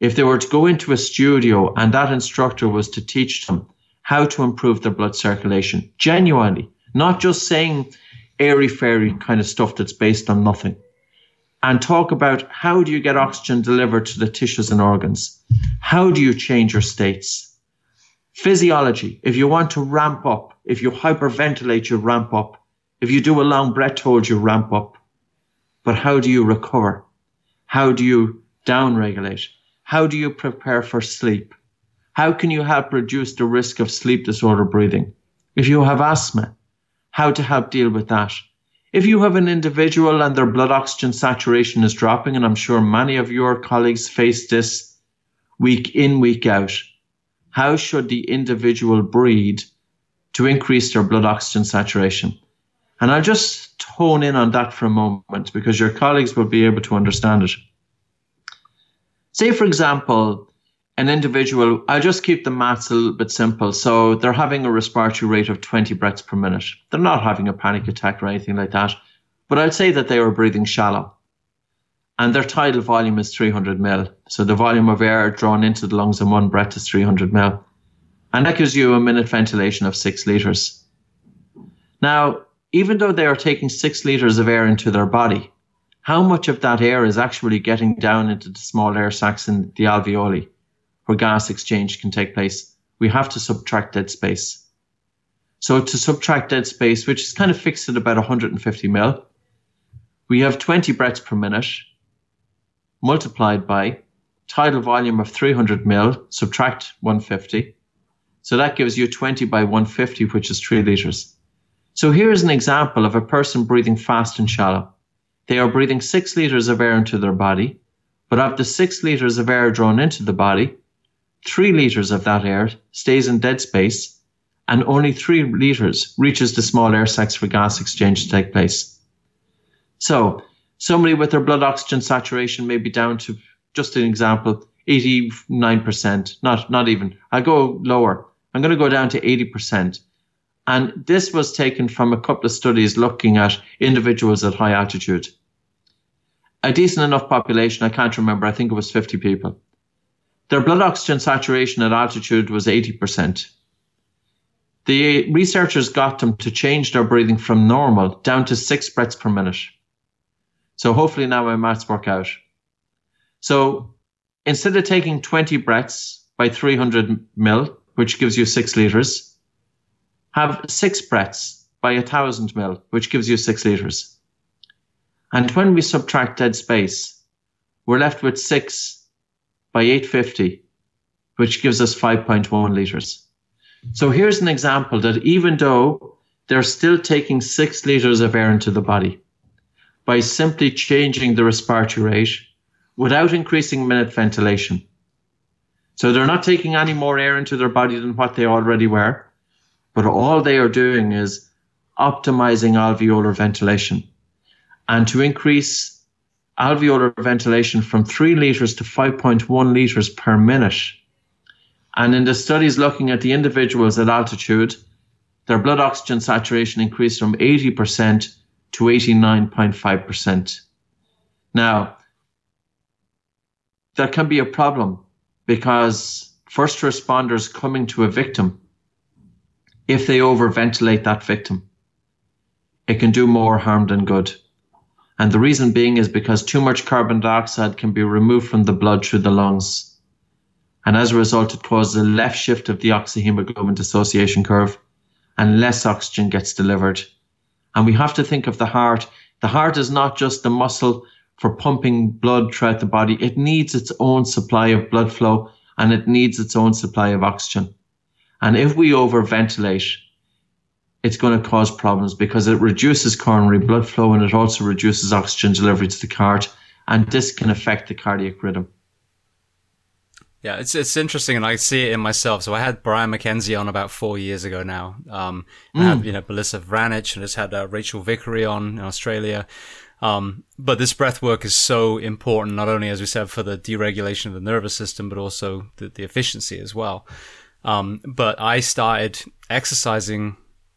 if they were to go into a studio and that instructor was to teach them how to improve their blood circulation, genuinely, not just saying airy fairy kind of stuff that's based on nothing, and talk about how do you get oxygen delivered to the tissues and organs? How do you change your states? Physiology. If you want to ramp up, if you hyperventilate, you ramp up. If you do a long breath hold, you ramp up. But how do you recover? How do you downregulate? How do you prepare for sleep? How can you help reduce the risk of sleep disorder breathing? If you have asthma, how to help deal with that? If you have an individual and their blood oxygen saturation is dropping, and I'm sure many of your colleagues face this week in, week out, how should the individual breathe to increase their blood oxygen saturation? And I'll just hone in on that for a moment because your colleagues will be able to understand it. Say, for example, an individual, I'll just keep the maths a little bit simple. So they're having a respiratory rate of 20 breaths per minute. They're not having a panic attack or anything like that. But I'd say that they are breathing shallow. And their tidal volume is 300 mil. So the volume of air drawn into the lungs in one breath is 300 mil. And that gives you a minute ventilation of six liters. Now, even though they are taking six liters of air into their body, how much of that air is actually getting down into the small air sacs in the alveoli? where gas exchange can take place, we have to subtract dead space. So to subtract dead space, which is kind of fixed at about 150 mil, we have 20 breaths per minute multiplied by tidal volume of 300 mil, subtract 150. So that gives you 20 by 150, which is 3 liters. So here's an example of a person breathing fast and shallow. They are breathing 6 liters of air into their body, but of the 6 liters of air drawn into the body, three litres of that air stays in dead space and only three litres reaches the small air sacs for gas exchange to take place. So, somebody with their blood oxygen saturation may be down to, just an example, 89%, not, not even. I'll go lower. I'm going to go down to 80%. And this was taken from a couple of studies looking at individuals at high altitude. A decent enough population, I can't remember, I think it was 50 people. Their blood oxygen saturation at altitude was 80%. The researchers got them to change their breathing from normal down to six breaths per minute. So hopefully now my maths work out. So instead of taking 20 breaths by 300 mil, which gives you six liters, have six breaths by a thousand mil, which gives you six liters. And when we subtract dead space, we're left with six by 850, which gives us 5.1 litres. So here's an example that even though they're still taking six litres of air into the body, by simply changing the respiratory rate without increasing minute ventilation. So they're not taking any more air into their body than what they already were, but all they are doing is optimizing alveolar ventilation. And to increase alveolar ventilation from 3 litres to 5.1 litres per minute. And in the studies looking at the individuals at altitude, their blood oxygen saturation increased from 80% to 89.5%. Now, that can be a problem because first responders coming to a victim, if they overventilate that victim, it can do more harm than good. And the reason being is because too much carbon dioxide can be removed from the blood through the lungs. And as a result, it causes a left shift of the oxyhemoglobin dissociation curve and less oxygen gets delivered. And we have to think of the heart. The heart is not just the muscle for pumping blood throughout the body. It needs its own supply of blood flow and it needs its own supply of oxygen. And if we overventilate, it's going to cause problems because it reduces coronary blood flow and it also reduces oxygen delivery to the heart, and this can affect the cardiac rhythm. Yeah, it's it's interesting, and I see it in myself. So I had Brian McKenzie on about four years ago now. Um, mm. I had you know Belisa Vranich, and just had uh, Rachel Vickery on in Australia. Um, but this breath work is so important, not only as we said for the deregulation of the nervous system, but also the, the efficiency as well. Um, but I started exercising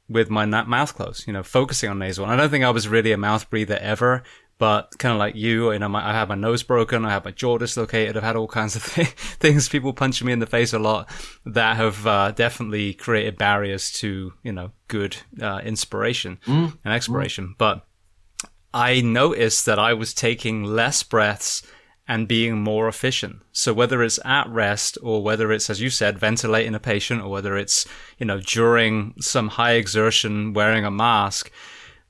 with my mouth closed, you know, focusing on nasal. And I don't think I was really a mouth breather ever, but kind of like you, you know, my, I had my nose broken, I had my jaw dislocated, I've had all kinds of th- things, people punching me in the face a lot that have uh, definitely created barriers to, you know, good uh, inspiration mm. and exploration. Mm. But I noticed that I was taking less breaths and being more efficient. So whether it's at rest or whether it's, as you said, ventilating a patient or whether it's, you know, during some high exertion wearing a mask,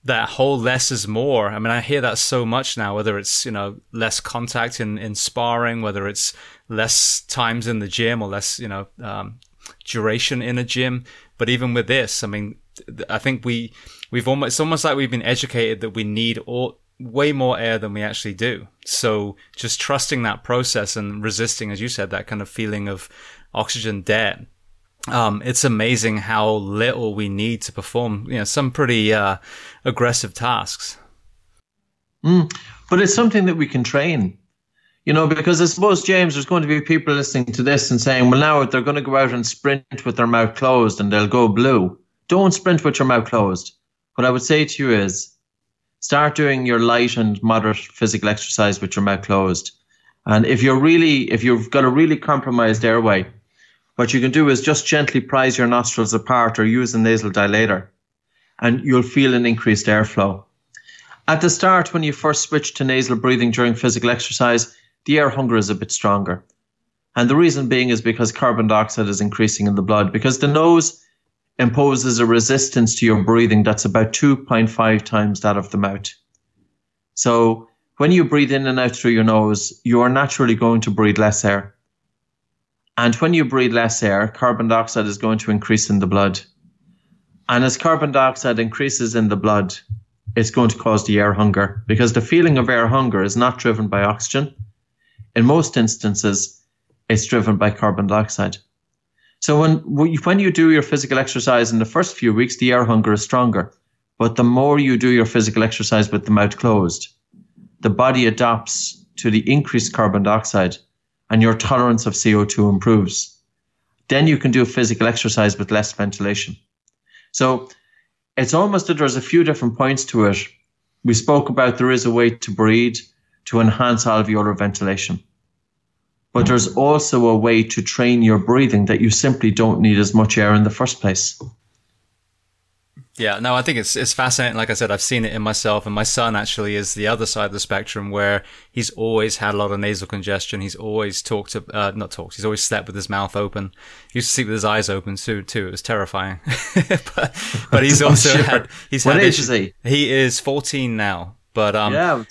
that whole less is more. I mean, I hear that so much now, whether it's, you know, less contact in, in sparring, whether it's less times in the gym or less, you know, um, duration in a gym. But even with this, I mean, I think we, we've almost, it's almost like we've been educated that we need all, way more air than we actually do. So just trusting that process and resisting, as you said, that kind of feeling of oxygen debt. Um, it's amazing how little we need to perform, you know, some pretty uh, aggressive tasks. Mm, but it's something that we can train, you know, because I suppose James, there's going to be people listening to this and saying, "Well, now they're going to go out and sprint with their mouth closed and they'll go blue." Don't sprint with your mouth closed. What I would say to you is, start doing your light and moderate physical exercise with your mouth closed. And if you're really, if you've got a really compromised airway, what you can do is just gently prise your nostrils apart or use a nasal dilator, and you'll feel an increased airflow. At the start, when you first switch to nasal breathing during physical exercise, the air hunger is a bit stronger. And the reason being is because carbon dioxide is increasing in the blood, because the nose imposes a resistance to your breathing that's about 2.5 times that of the mouth. So when you breathe in and out through your nose, you are naturally going to breathe less air. And when you breathe less air, carbon dioxide is going to increase in the blood. And as carbon dioxide increases in the blood, it's going to cause the air hunger because the feeling of air hunger is not driven by oxygen. In most instances, it's driven by carbon dioxide. So when when you do your physical exercise in the first few weeks, the air hunger is stronger. But the more you do your physical exercise with the mouth closed, the body adapts to the increased carbon dioxide and your tolerance of CO2 improves. Then you can do physical exercise with less ventilation. So it's almost that there's a few different points to it. We spoke about there is a way to breathe to enhance alveolar ventilation but there's also a way to train your breathing that you simply don't need as much air in the first place. Yeah, no, I think it's it's fascinating. Like I said, I've seen it in myself, and my son actually is the other side of the spectrum where he's always had a lot of nasal congestion. He's always talked, to, uh, not talked. He's always slept with his mouth open. He used to sleep with his eyes open too. Too, it was terrifying. but, but he's also sure. had. He's what had age issues. is he? He is fourteen now. But um, yeah,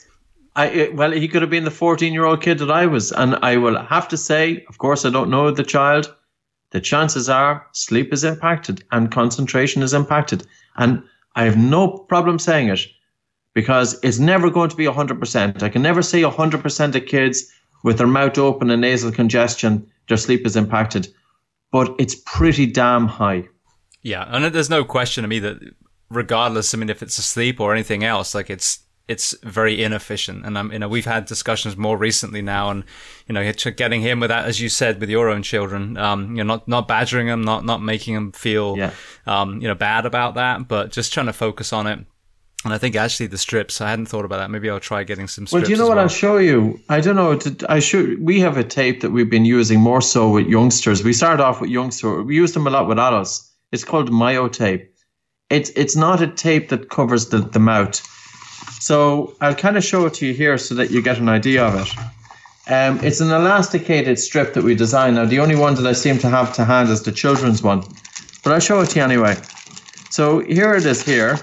I, well, he could have been the 14 year old kid that I was. And I will have to say, of course, I don't know the child. The chances are sleep is impacted and concentration is impacted. And I have no problem saying it because it's never going to be 100%. I can never say 100% of kids with their mouth open and nasal congestion, their sleep is impacted. But it's pretty damn high. Yeah. And there's no question to me that regardless, I mean, if it's asleep or anything else, like it's, it's very inefficient. And um, you know, we've had discussions more recently now, and you know, getting him with that, as you said, with your own children, um, you know, not not badgering them, not not making them feel, yeah. um, you know, bad about that, but just trying to focus on it. And I think actually the strips, I hadn't thought about that. Maybe I'll try getting some strips. Well, do you know what well. I'll show you? I don't know. I should. We have a tape that we've been using more so with youngsters. We started off with youngsters. We used them a lot with adults. It's called Myo tape. It's it's not a tape that covers the, the mouth. So I'll kind of show it to you here so that you get an idea of it. Um, it's an elasticated strip that we designed. Now, the only one that I seem to have to hand is the children's one, but I'll show it to you anyway. So here it is here.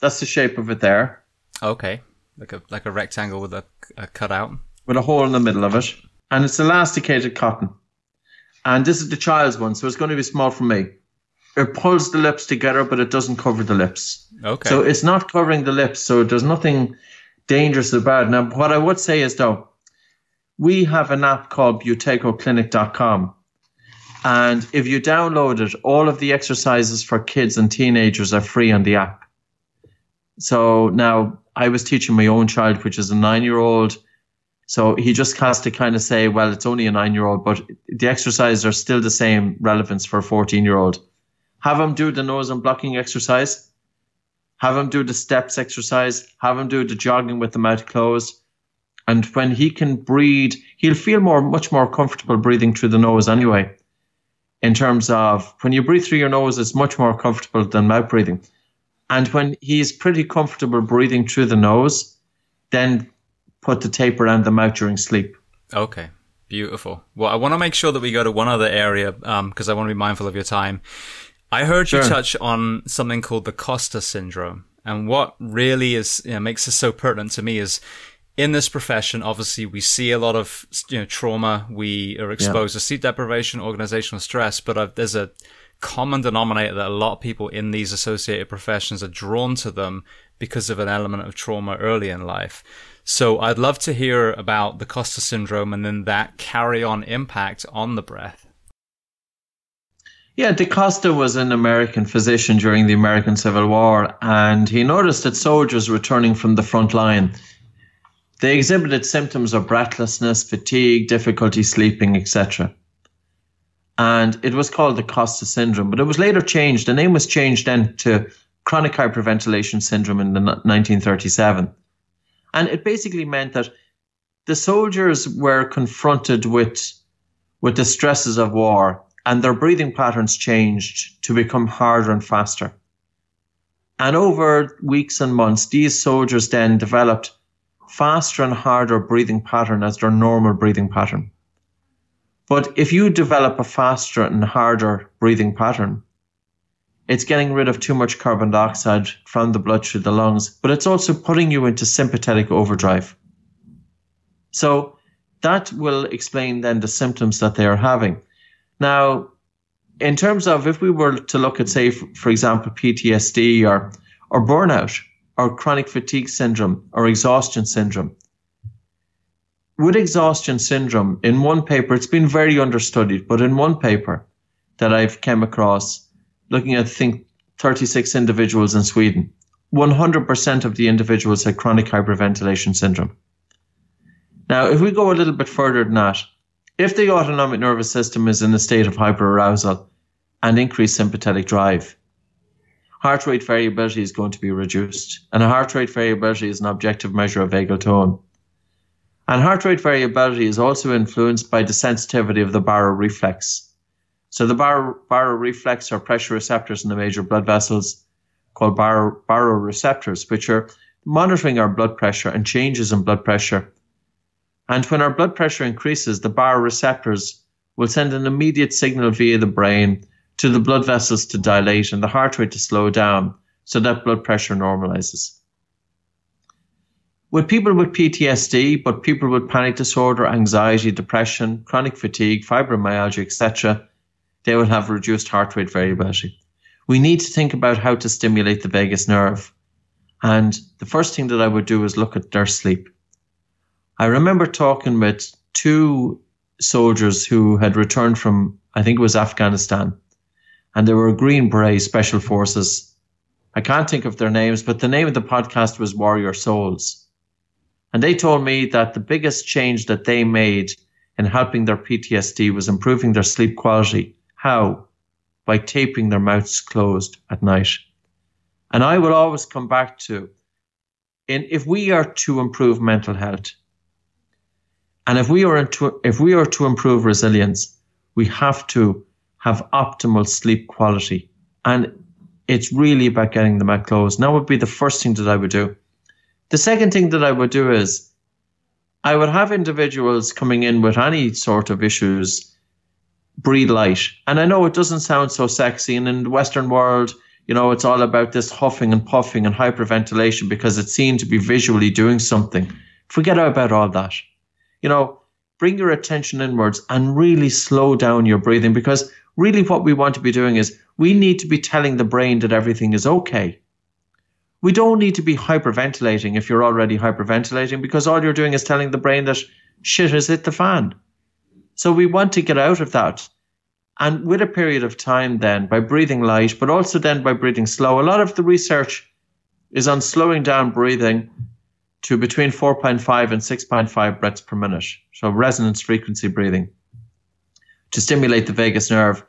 That's the shape of it there. Okay, like a like a rectangle with a, a cutout with a hole in the middle of it, and it's elasticated cotton. And this is the child's one, so it's going to be small for me it pulls the lips together, but it doesn't cover the lips. Okay. So it's not covering the lips, so there's nothing dangerous about it. Now, what I would say is though, we have an app called buteyko-clinic.com. And if you download it, all of the exercises for kids and teenagers are free on the app. So now I was teaching my own child, which is a nine year old. So he just has to kind of say, well, it's only a nine year old, but the exercises are still the same relevance for a 14 year old. Have him do the nose unblocking exercise. Have him do the steps exercise. Have him do the jogging with the mouth closed. And when he can breathe, he'll feel more, much more comfortable breathing through the nose anyway. In terms of when you breathe through your nose, it's much more comfortable than mouth breathing. And when he's pretty comfortable breathing through the nose, then put the tape around the mouth during sleep. Okay. Beautiful. Well, I want to make sure that we go to one other area because um, I want to be mindful of your time. I heard sure. you touch on something called DaCosta syndrome. And what really is, you know, makes this so pertinent to me is in this profession, obviously we see a lot of, you know, trauma. We are exposed yeah. to sleep deprivation, organizational stress, but uh, there's a common denominator that a lot of people in these associated professions are drawn to them because of an element of trauma early in life. So I'd love to hear about DaCosta syndrome and then that carry on impact on the breath. Yeah, DaCosta was an American physician during the American Civil War, and he noticed that soldiers returning from the front line they exhibited symptoms of breathlessness, fatigue, difficulty sleeping, etc. And it was called DaCosta syndrome, but it was later changed. The name was changed then to chronic hyperventilation syndrome in 1937. And it basically meant that the soldiers were confronted with, with the stresses of war and their breathing patterns changed to become harder and faster. And over weeks and months, these soldiers then developed faster and harder breathing pattern as their normal breathing pattern. But if you develop a faster and harder breathing pattern, it's getting rid of too much carbon dioxide from the blood through the lungs, but it's also putting you into sympathetic overdrive. So that will explain then the symptoms that they are having. Now, in terms of if we were to look at, say, for example, PTSD or, or burnout or chronic fatigue syndrome or exhaustion syndrome, with exhaustion syndrome, in one paper, it's been very understudied, but in one paper that I've come across, looking at, I think, 36 individuals in Sweden, 100% of the individuals had chronic hyperventilation syndrome. Now, if we go a little bit further than that, if the autonomic nervous system is in a state of hyperarousal and increased sympathetic drive, heart rate variability is going to be reduced. And heart rate variability is an objective measure of vagal tone. And heart rate variability is also influenced by the sensitivity of the baroreflex. So the bar- baroreflex are pressure receptors in the major blood vessels called bar- baroreceptors, which are monitoring our blood pressure and changes in blood pressure and when our blood pressure increases, the baroreceptors will send an immediate signal via the brain to the blood vessels to dilate and the heart rate to slow down so that blood pressure normalizes. With people with PTSD, but people with panic disorder, anxiety, depression, chronic fatigue, fibromyalgia, etc., they will have reduced heart rate variability. We need to think about how to stimulate the vagus nerve. And the first thing that I would do is look at their sleep. I remember talking with two soldiers who had returned from, I think it was Afghanistan, and they were Green Beret Special Forces, I can't think of their names, but the name of the podcast was Warrior Souls. And they told me that the biggest change that they made in helping their PTSD was improving their sleep quality. How? By taping their mouths closed at night. And I will always come back to in if we are to improve mental health, and if we are to if we are to improve resilience, we have to have optimal sleep quality. And it's really about getting them out closed. Now would be the first thing that I would do. The second thing that I would do is I would have individuals coming in with any sort of issues breathe light. And I know it doesn't sound so sexy. And in the Western world, you know, it's all about this huffing and puffing and hyperventilation because it seemed to be visually doing something. Forget about all that. You know, bring your attention inwards and really slow down your breathing because really what we want to be doing is we need to be telling the brain that everything is okay. We don't need to be hyperventilating if you're already hyperventilating because all you're doing is telling the brain that shit has hit the fan. So we want to get out of that. And with a period of time, then by breathing light, but also then by breathing slow, a lot of the research is on slowing down breathing to between 4.5 and 6.5 breaths per minute. So resonance frequency breathing to stimulate the vagus nerve,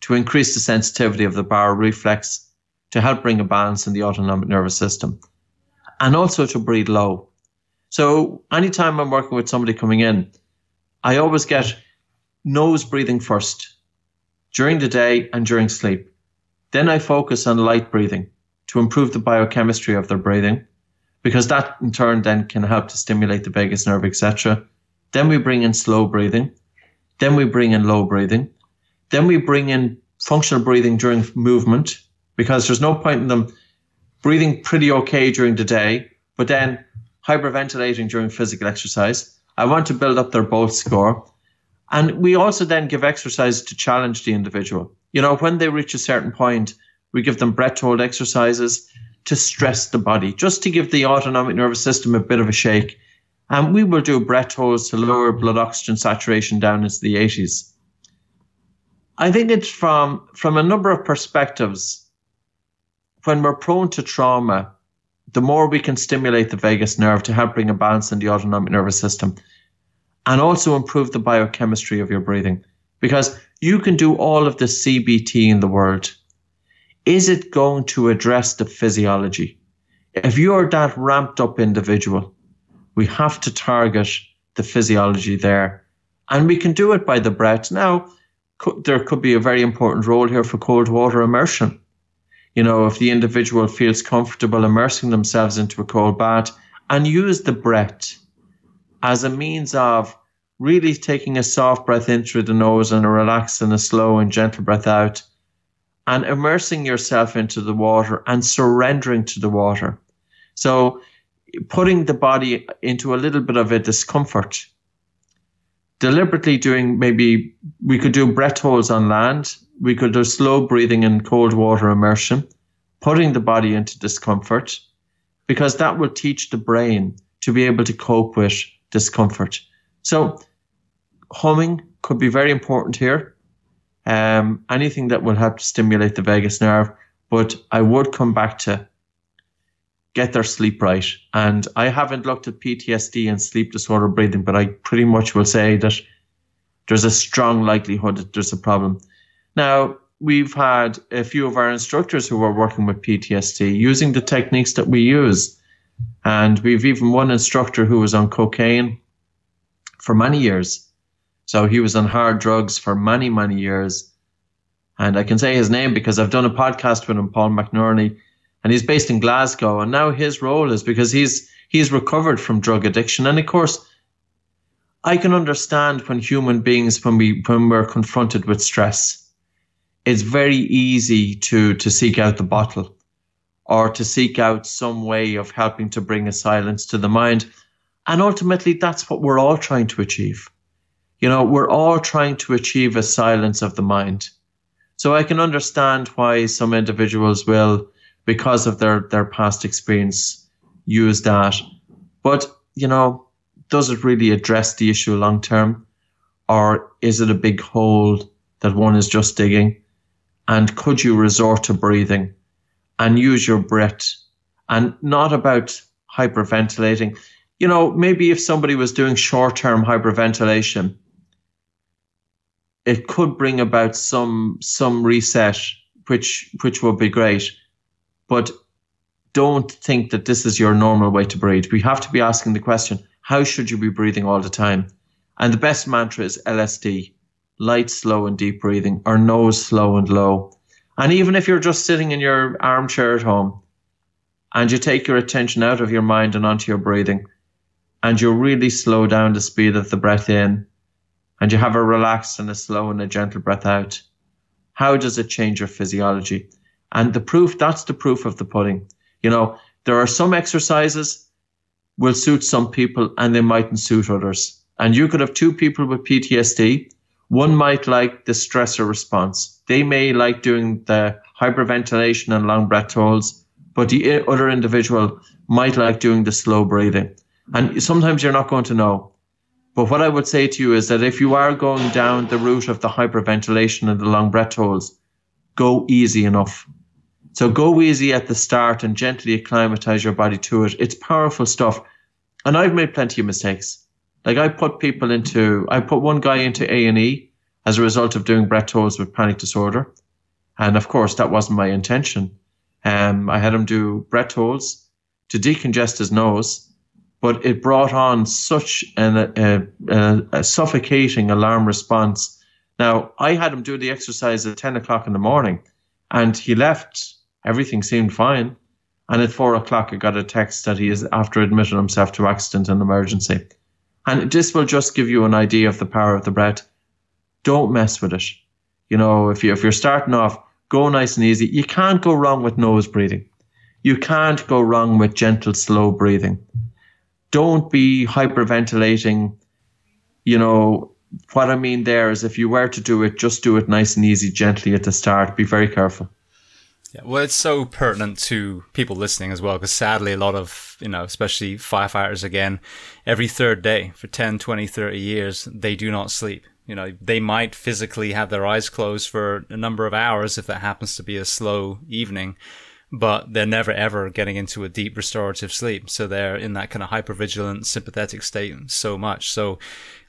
to increase the sensitivity of the baroreflex, to help bring a balance in the autonomic nervous system, and also to breathe low. So anytime I'm working with somebody coming in, I always get nose breathing first during the day and during sleep. Then I focus on light breathing to improve the biochemistry of their breathing, because that in turn then can help to stimulate the vagus nerve, etc. Then we bring in slow breathing. Then we bring in low breathing. Then we bring in functional breathing during movement, because there's no point in them breathing pretty okay during the day, but then hyperventilating during physical exercise. I want to build up their bolt score. And we also then give exercises to challenge the individual. You know, when they reach a certain point, we give them breath hold exercises to stress the body, just to give the autonomic nervous system a bit of a shake. And we will do breath holds to lower blood oxygen saturation down into the 80s. I think it's from, from a number of perspectives. When we're prone to trauma, the more we can stimulate the vagus nerve to help bring a balance in the autonomic nervous system, and also improve the biochemistry of your breathing because you can do all of the CBT in the world. Is it going to address the physiology? If you're that ramped up individual, we have to target the physiology there. And we can do it by the breath. Now, there could be a very important role here for cold water immersion. You know, if the individual feels comfortable immersing themselves into a cold bath and use the breath as a means of really taking a soft breath in through the nose and a relaxed and a slow and gentle breath out and immersing yourself into the water and surrendering to the water. So putting the body into a little bit of a discomfort, deliberately doing maybe we could do breath holds on land. We could do slow breathing and cold water immersion, putting the body into discomfort because that will teach the brain to be able to cope with discomfort. So humming could be very important here. Um, anything that will help stimulate the vagus nerve. But I would come back to get their sleep right. And I haven't looked at PTSD and sleep disorder breathing, but I pretty much will say that there's a strong likelihood that there's a problem. Now, we've had a few of our instructors who are working with PTSD using the techniques that we use. And we've even one instructor who was on cocaine for many years. So he was on hard drugs for many, many years. And I can say his name because I've done a podcast with him, Paul McNerney, and he's based in Glasgow. And now his role is because he's he's recovered from drug addiction. And of course, I can understand when human beings, when we when we're confronted with stress, it's very easy to to seek out the bottle or to seek out some way of helping to bring a silence to the mind. And ultimately, that's what we're all trying to achieve. You know, we're all trying to achieve a silence of the mind. So I can understand why some individuals will, because of their, their past experience, use that. But, you know, does it really address the issue long term? Or is it a big hole that one is just digging? And could you resort to breathing? and use your breath and not about hyperventilating. You know, maybe if somebody was doing short term hyperventilation, it could bring about some some reset, which which would be great. But don't think that this is your normal way to breathe. We have to be asking the question, how should you be breathing all the time? And the best mantra is LSD, light, slow, and deep breathing, or nose slow and low. And even if you're just sitting in your armchair at home and you take your attention out of your mind and onto your breathing, and you really slow down the speed of the breath in, and you have a relaxed and a slow and a gentle breath out, how does it change your physiology? And the proof, that's the proof of the pudding. You know, there are some exercises will suit some people and they mightn't suit others. And you could have two people with PTSD. One might like the stressor response. They may like doing the hyperventilation and long breath holds, but the other individual might like doing the slow breathing. And sometimes you're not going to know. But what I would say to you is that if you are going down the route of the hyperventilation and the long breath holds, go easy enough. So go easy at the start and gently acclimatize your body to it. It's powerful stuff. And I've made plenty of mistakes. Like I put people into, I put one guy into A and E as a result of doing breath holds with panic disorder, and of course that wasn't my intention. Um, I had him do breath holds to decongest his nose, but it brought on such an, a, a, a suffocating alarm response. Now I had him do the exercise at ten o'clock in the morning, and he left. Everything seemed fine. And at four o'clock, I got a text that he is after admitting himself to accident and emergency. And this will just give you an idea of the power of the breath. Don't mess with it. You know, if you if you're starting off, go nice and easy. You can't go wrong with nose breathing. You can't go wrong with gentle, slow breathing. Don't be hyperventilating. You know, what I mean there is if you were to do it, just do it nice and easy, gently at the start. Be very careful. Yeah, well, it's so pertinent to people listening as well, because sadly, a lot of, you know, especially firefighters again, every third day for 10, 20, 30 years, they do not sleep. You know, they might physically have their eyes closed for a number of hours if that happens to be a slow evening, but they're never ever getting into a deep restorative sleep. So they're in that kind of hypervigilant sympathetic state so much. So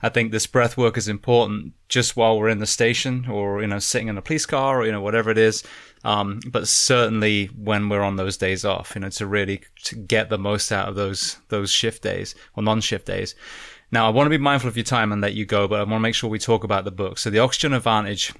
I think this breath work is important just while we're in the station or, you know, sitting in a police car or, you know, whatever it is. Um, but certainly when we're on those days off, you know, to really to get the most out of those, those shift days or non-shift days. Now, I want to be mindful of your time and let you go, but I want to make sure we talk about the book. So the Oxygen Advantage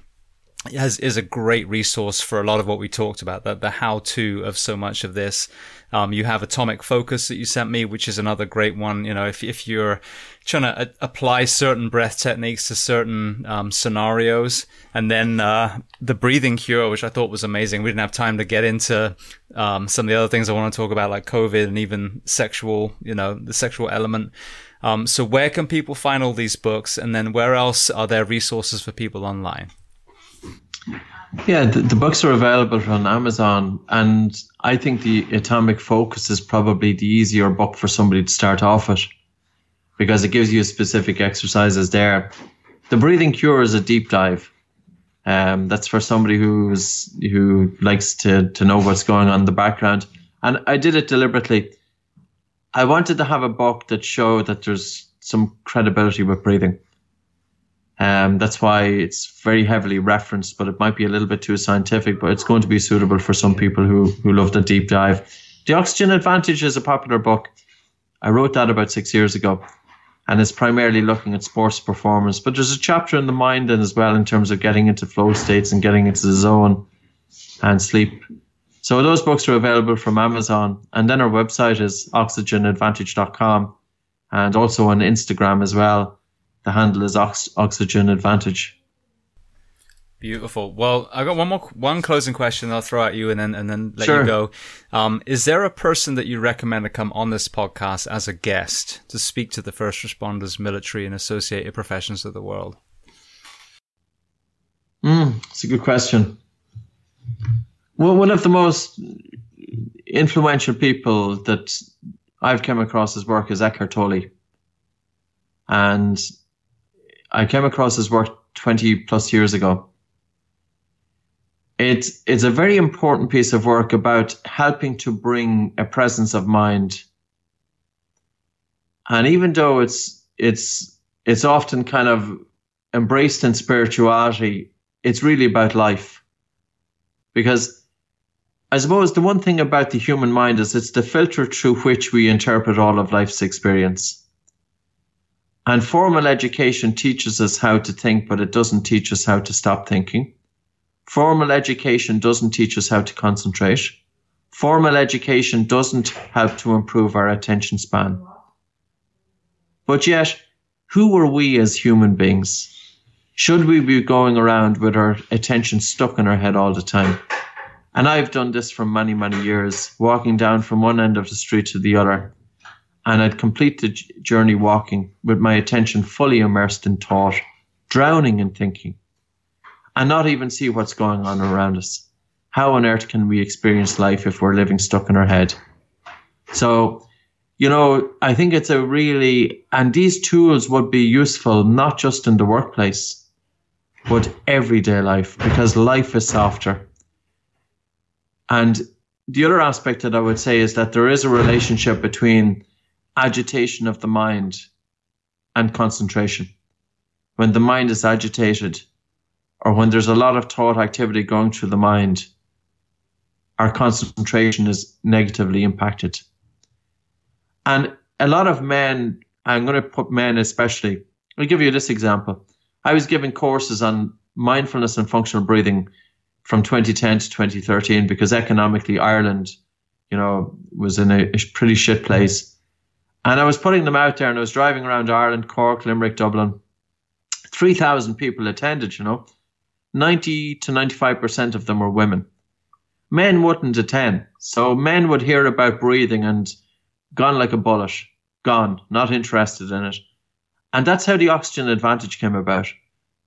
has, is a great resource for a lot of what we talked about, the, the how to of so much of this. Um, you have Atomic Focus that you sent me, which is another great one. You know, if, if you're trying to a- apply certain breath techniques to certain um, scenarios, and then uh, the breathing cure, which I thought was amazing. We didn't have time to get into um, some of the other things I want to talk about, like COVID and even sexual, you know, the sexual element. Um, so where can people find all these books, and then where else are there resources for people online? Yeah, the, the, books are available on Amazon, and I think the Atomic Focus is probably the easier book for somebody to start off with because it gives you specific exercises there. The Breathing Cure is a deep dive. Um, that's for somebody who's who likes to to know what's going on in the background, and I did it deliberately. I wanted to have a book that showed that there's some credibility with breathing. Um, that's why it's very heavily referenced, but it might be a little bit too scientific, but it's going to be suitable for some people who, who love the deep dive. The Oxygen Advantage is a popular book. I wrote that about six years ago, and it's primarily looking at sports performance. But there's a chapter in the mind as well in terms of getting into flow states and getting into the zone and sleep. So those books are available from Amazon, and then our website is oxygenadvantage.com, and also on Instagram as well the handle is ox- Oxygen Advantage. Beautiful. Well, I got one more, one closing question I'll throw at you and then, and then let sure. you go. Um, is there a person that you recommend to come on this podcast as a guest to speak to the first responders, military and associated professions of the world? Mm, it's a good question. Well, one of the most influential people that I've come across his work is Eckhart Tolle. And I came across his work 20 plus years ago. it's it's a very important piece of work about helping to bring a presence of mind. And even though it's it's it's often kind of embraced in spirituality, it's really about life. Because I suppose the one thing about the human mind is it's the filter through which we interpret all of life's experience. And formal education teaches us how to think, but it doesn't teach us how to stop thinking. Formal education doesn't teach us how to concentrate. Formal education doesn't help to improve our attention span. But yet, who are we as human beings? Should we be going around with our attention stuck in our head all the time? And I've done this for many, many years, walking down from one end of the street to the other, and I'd complete the journey walking with my attention fully immersed in thought, drowning in thinking, and not even see what's going on around us. How on earth can we experience life if we're living stuck in our head? So, you know, I think it's a really, and these tools would be useful not just in the workplace, but everyday life because life is softer. And the other aspect that I would say is that there is a relationship between agitation of the mind and concentration. When the mind is agitated, or when there's a lot of thought activity going through the mind, our concentration is negatively impacted. And a lot of men, I'm going to put men especially, I'll give you this example. I was giving courses on mindfulness and functional breathing from 2010 to 2013 because economically Ireland, you know, was in a, a pretty shit place. And I was putting them out there and I was driving around Ireland, Cork, Limerick, Dublin. 3,000 people attended, you know. 90 to 95% of them were women. Men wouldn't attend. So men would hear about breathing and gone like a bullet. Gone. Not interested in it. And that's how the oxygen advantage came about.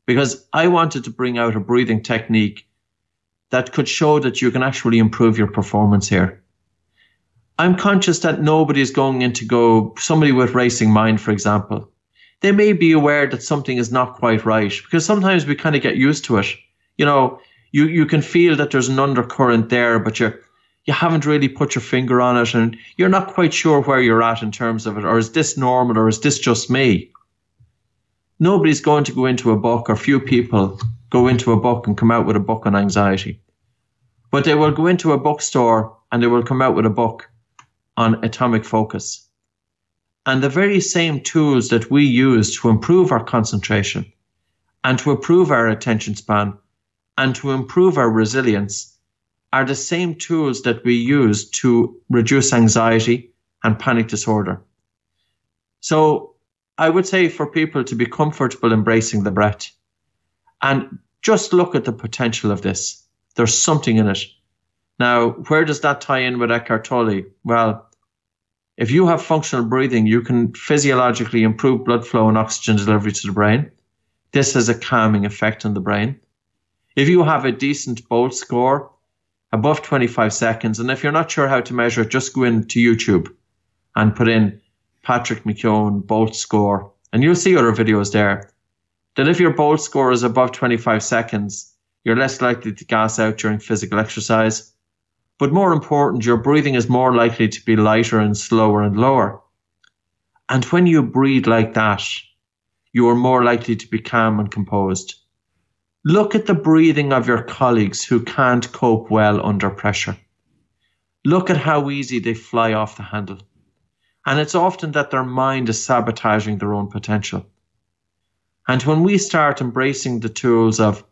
Because I wanted to bring out a breathing technique that could show that you can actually improve your performance here. I'm conscious that nobody is going in to go, somebody with racing mind, for example. They may be aware that something is not quite right because sometimes we kind of get used to it. You know, you, you can feel that there's an undercurrent there, but you're, you haven't really put your finger on it and you're not quite sure where you're at in terms of it. Or is this normal or is this just me? Nobody's going to go into a book or few people go into a book and come out with a book on anxiety. But they will go into a bookstore and they will come out with a book on atomic focus. And the very same tools that we use to improve our concentration and to improve our attention span and to improve our resilience are the same tools that we use to reduce anxiety and panic disorder. So I would say for people to be comfortable embracing the breath and just look at the potential of this. There's something in it. Now, where does that tie in with Eckhart Tolle? Well, if you have functional breathing, you can physiologically improve blood flow and oxygen delivery to the brain. This has a calming effect on the brain. If you have a decent Bolt score above 25 seconds, and if you're not sure how to measure it, just go into YouTube and put in Patrick McKeown Bolt score, and you'll see other videos there. That if your Bolt score is above 25 seconds, you're less likely to gas out during physical exercise but more important, your breathing is more likely to be lighter and slower and lower. And when you breathe like that, you are more likely to be calm and composed. Look at the breathing of your colleagues who can't cope well under pressure. Look at how easy they fly off the handle. And it's often that their mind is sabotaging their own potential. And when we start embracing the tools of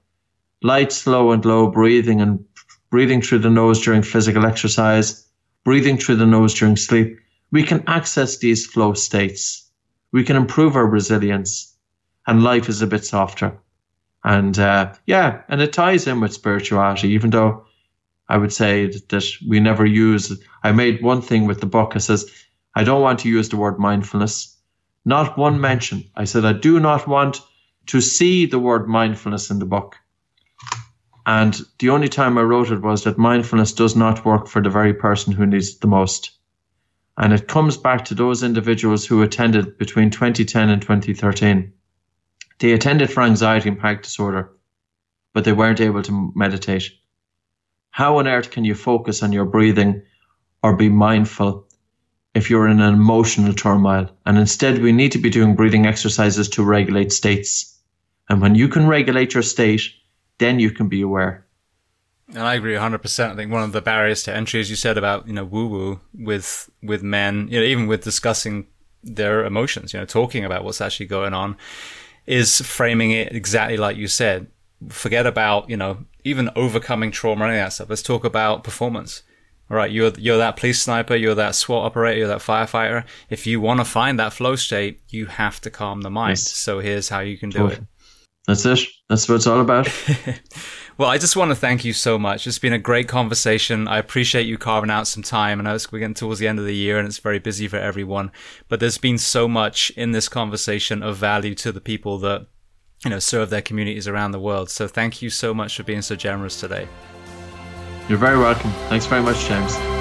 light, slow, and low breathing and breathing through the nose during physical exercise, breathing through the nose during sleep, we can access these flow states. We can improve our resilience and life is a bit softer. And uh, yeah, and it ties in with spirituality, even though I would say that, that we never use. I made one thing with the book. It says, I don't want to use the word mindfulness. Not one mention. I said, I do not want to see the word mindfulness in the book. And the only time I wrote it was that mindfulness does not work for the very person who needs it the most. And it comes back to those individuals who attended between 2010 and 2013. They attended for anxiety and panic disorder, but they weren't able to meditate. How on earth can you focus on your breathing or be mindful if you're in an emotional turmoil? And instead, we need to be doing breathing exercises to regulate states. And when you can regulate your state, then you can be aware. And I agree 100%. I think one of the barriers to entry, as you said about, you know, woo woo with, with men, you know, even with discussing their emotions, you know, talking about what's actually going on is framing it exactly like you said. Forget about, you know, even overcoming trauma and that stuff. Let's talk about performance. All right, you're you're that police sniper, you're that SWAT operator, you're that firefighter. If you want to find that flow state, you have to calm the mind. Yes. So here's how you can do it. That's it. That's what it's all about. well, I just want to thank you so much. It's been a great conversation. I appreciate you carving out some time. And I know we're getting towards the end of the year and it's very busy for everyone, but there's been so much in this conversation of value to the people that you know serve their communities around the world. So thank you so much for being so generous today. You're very welcome. Thanks very much, James.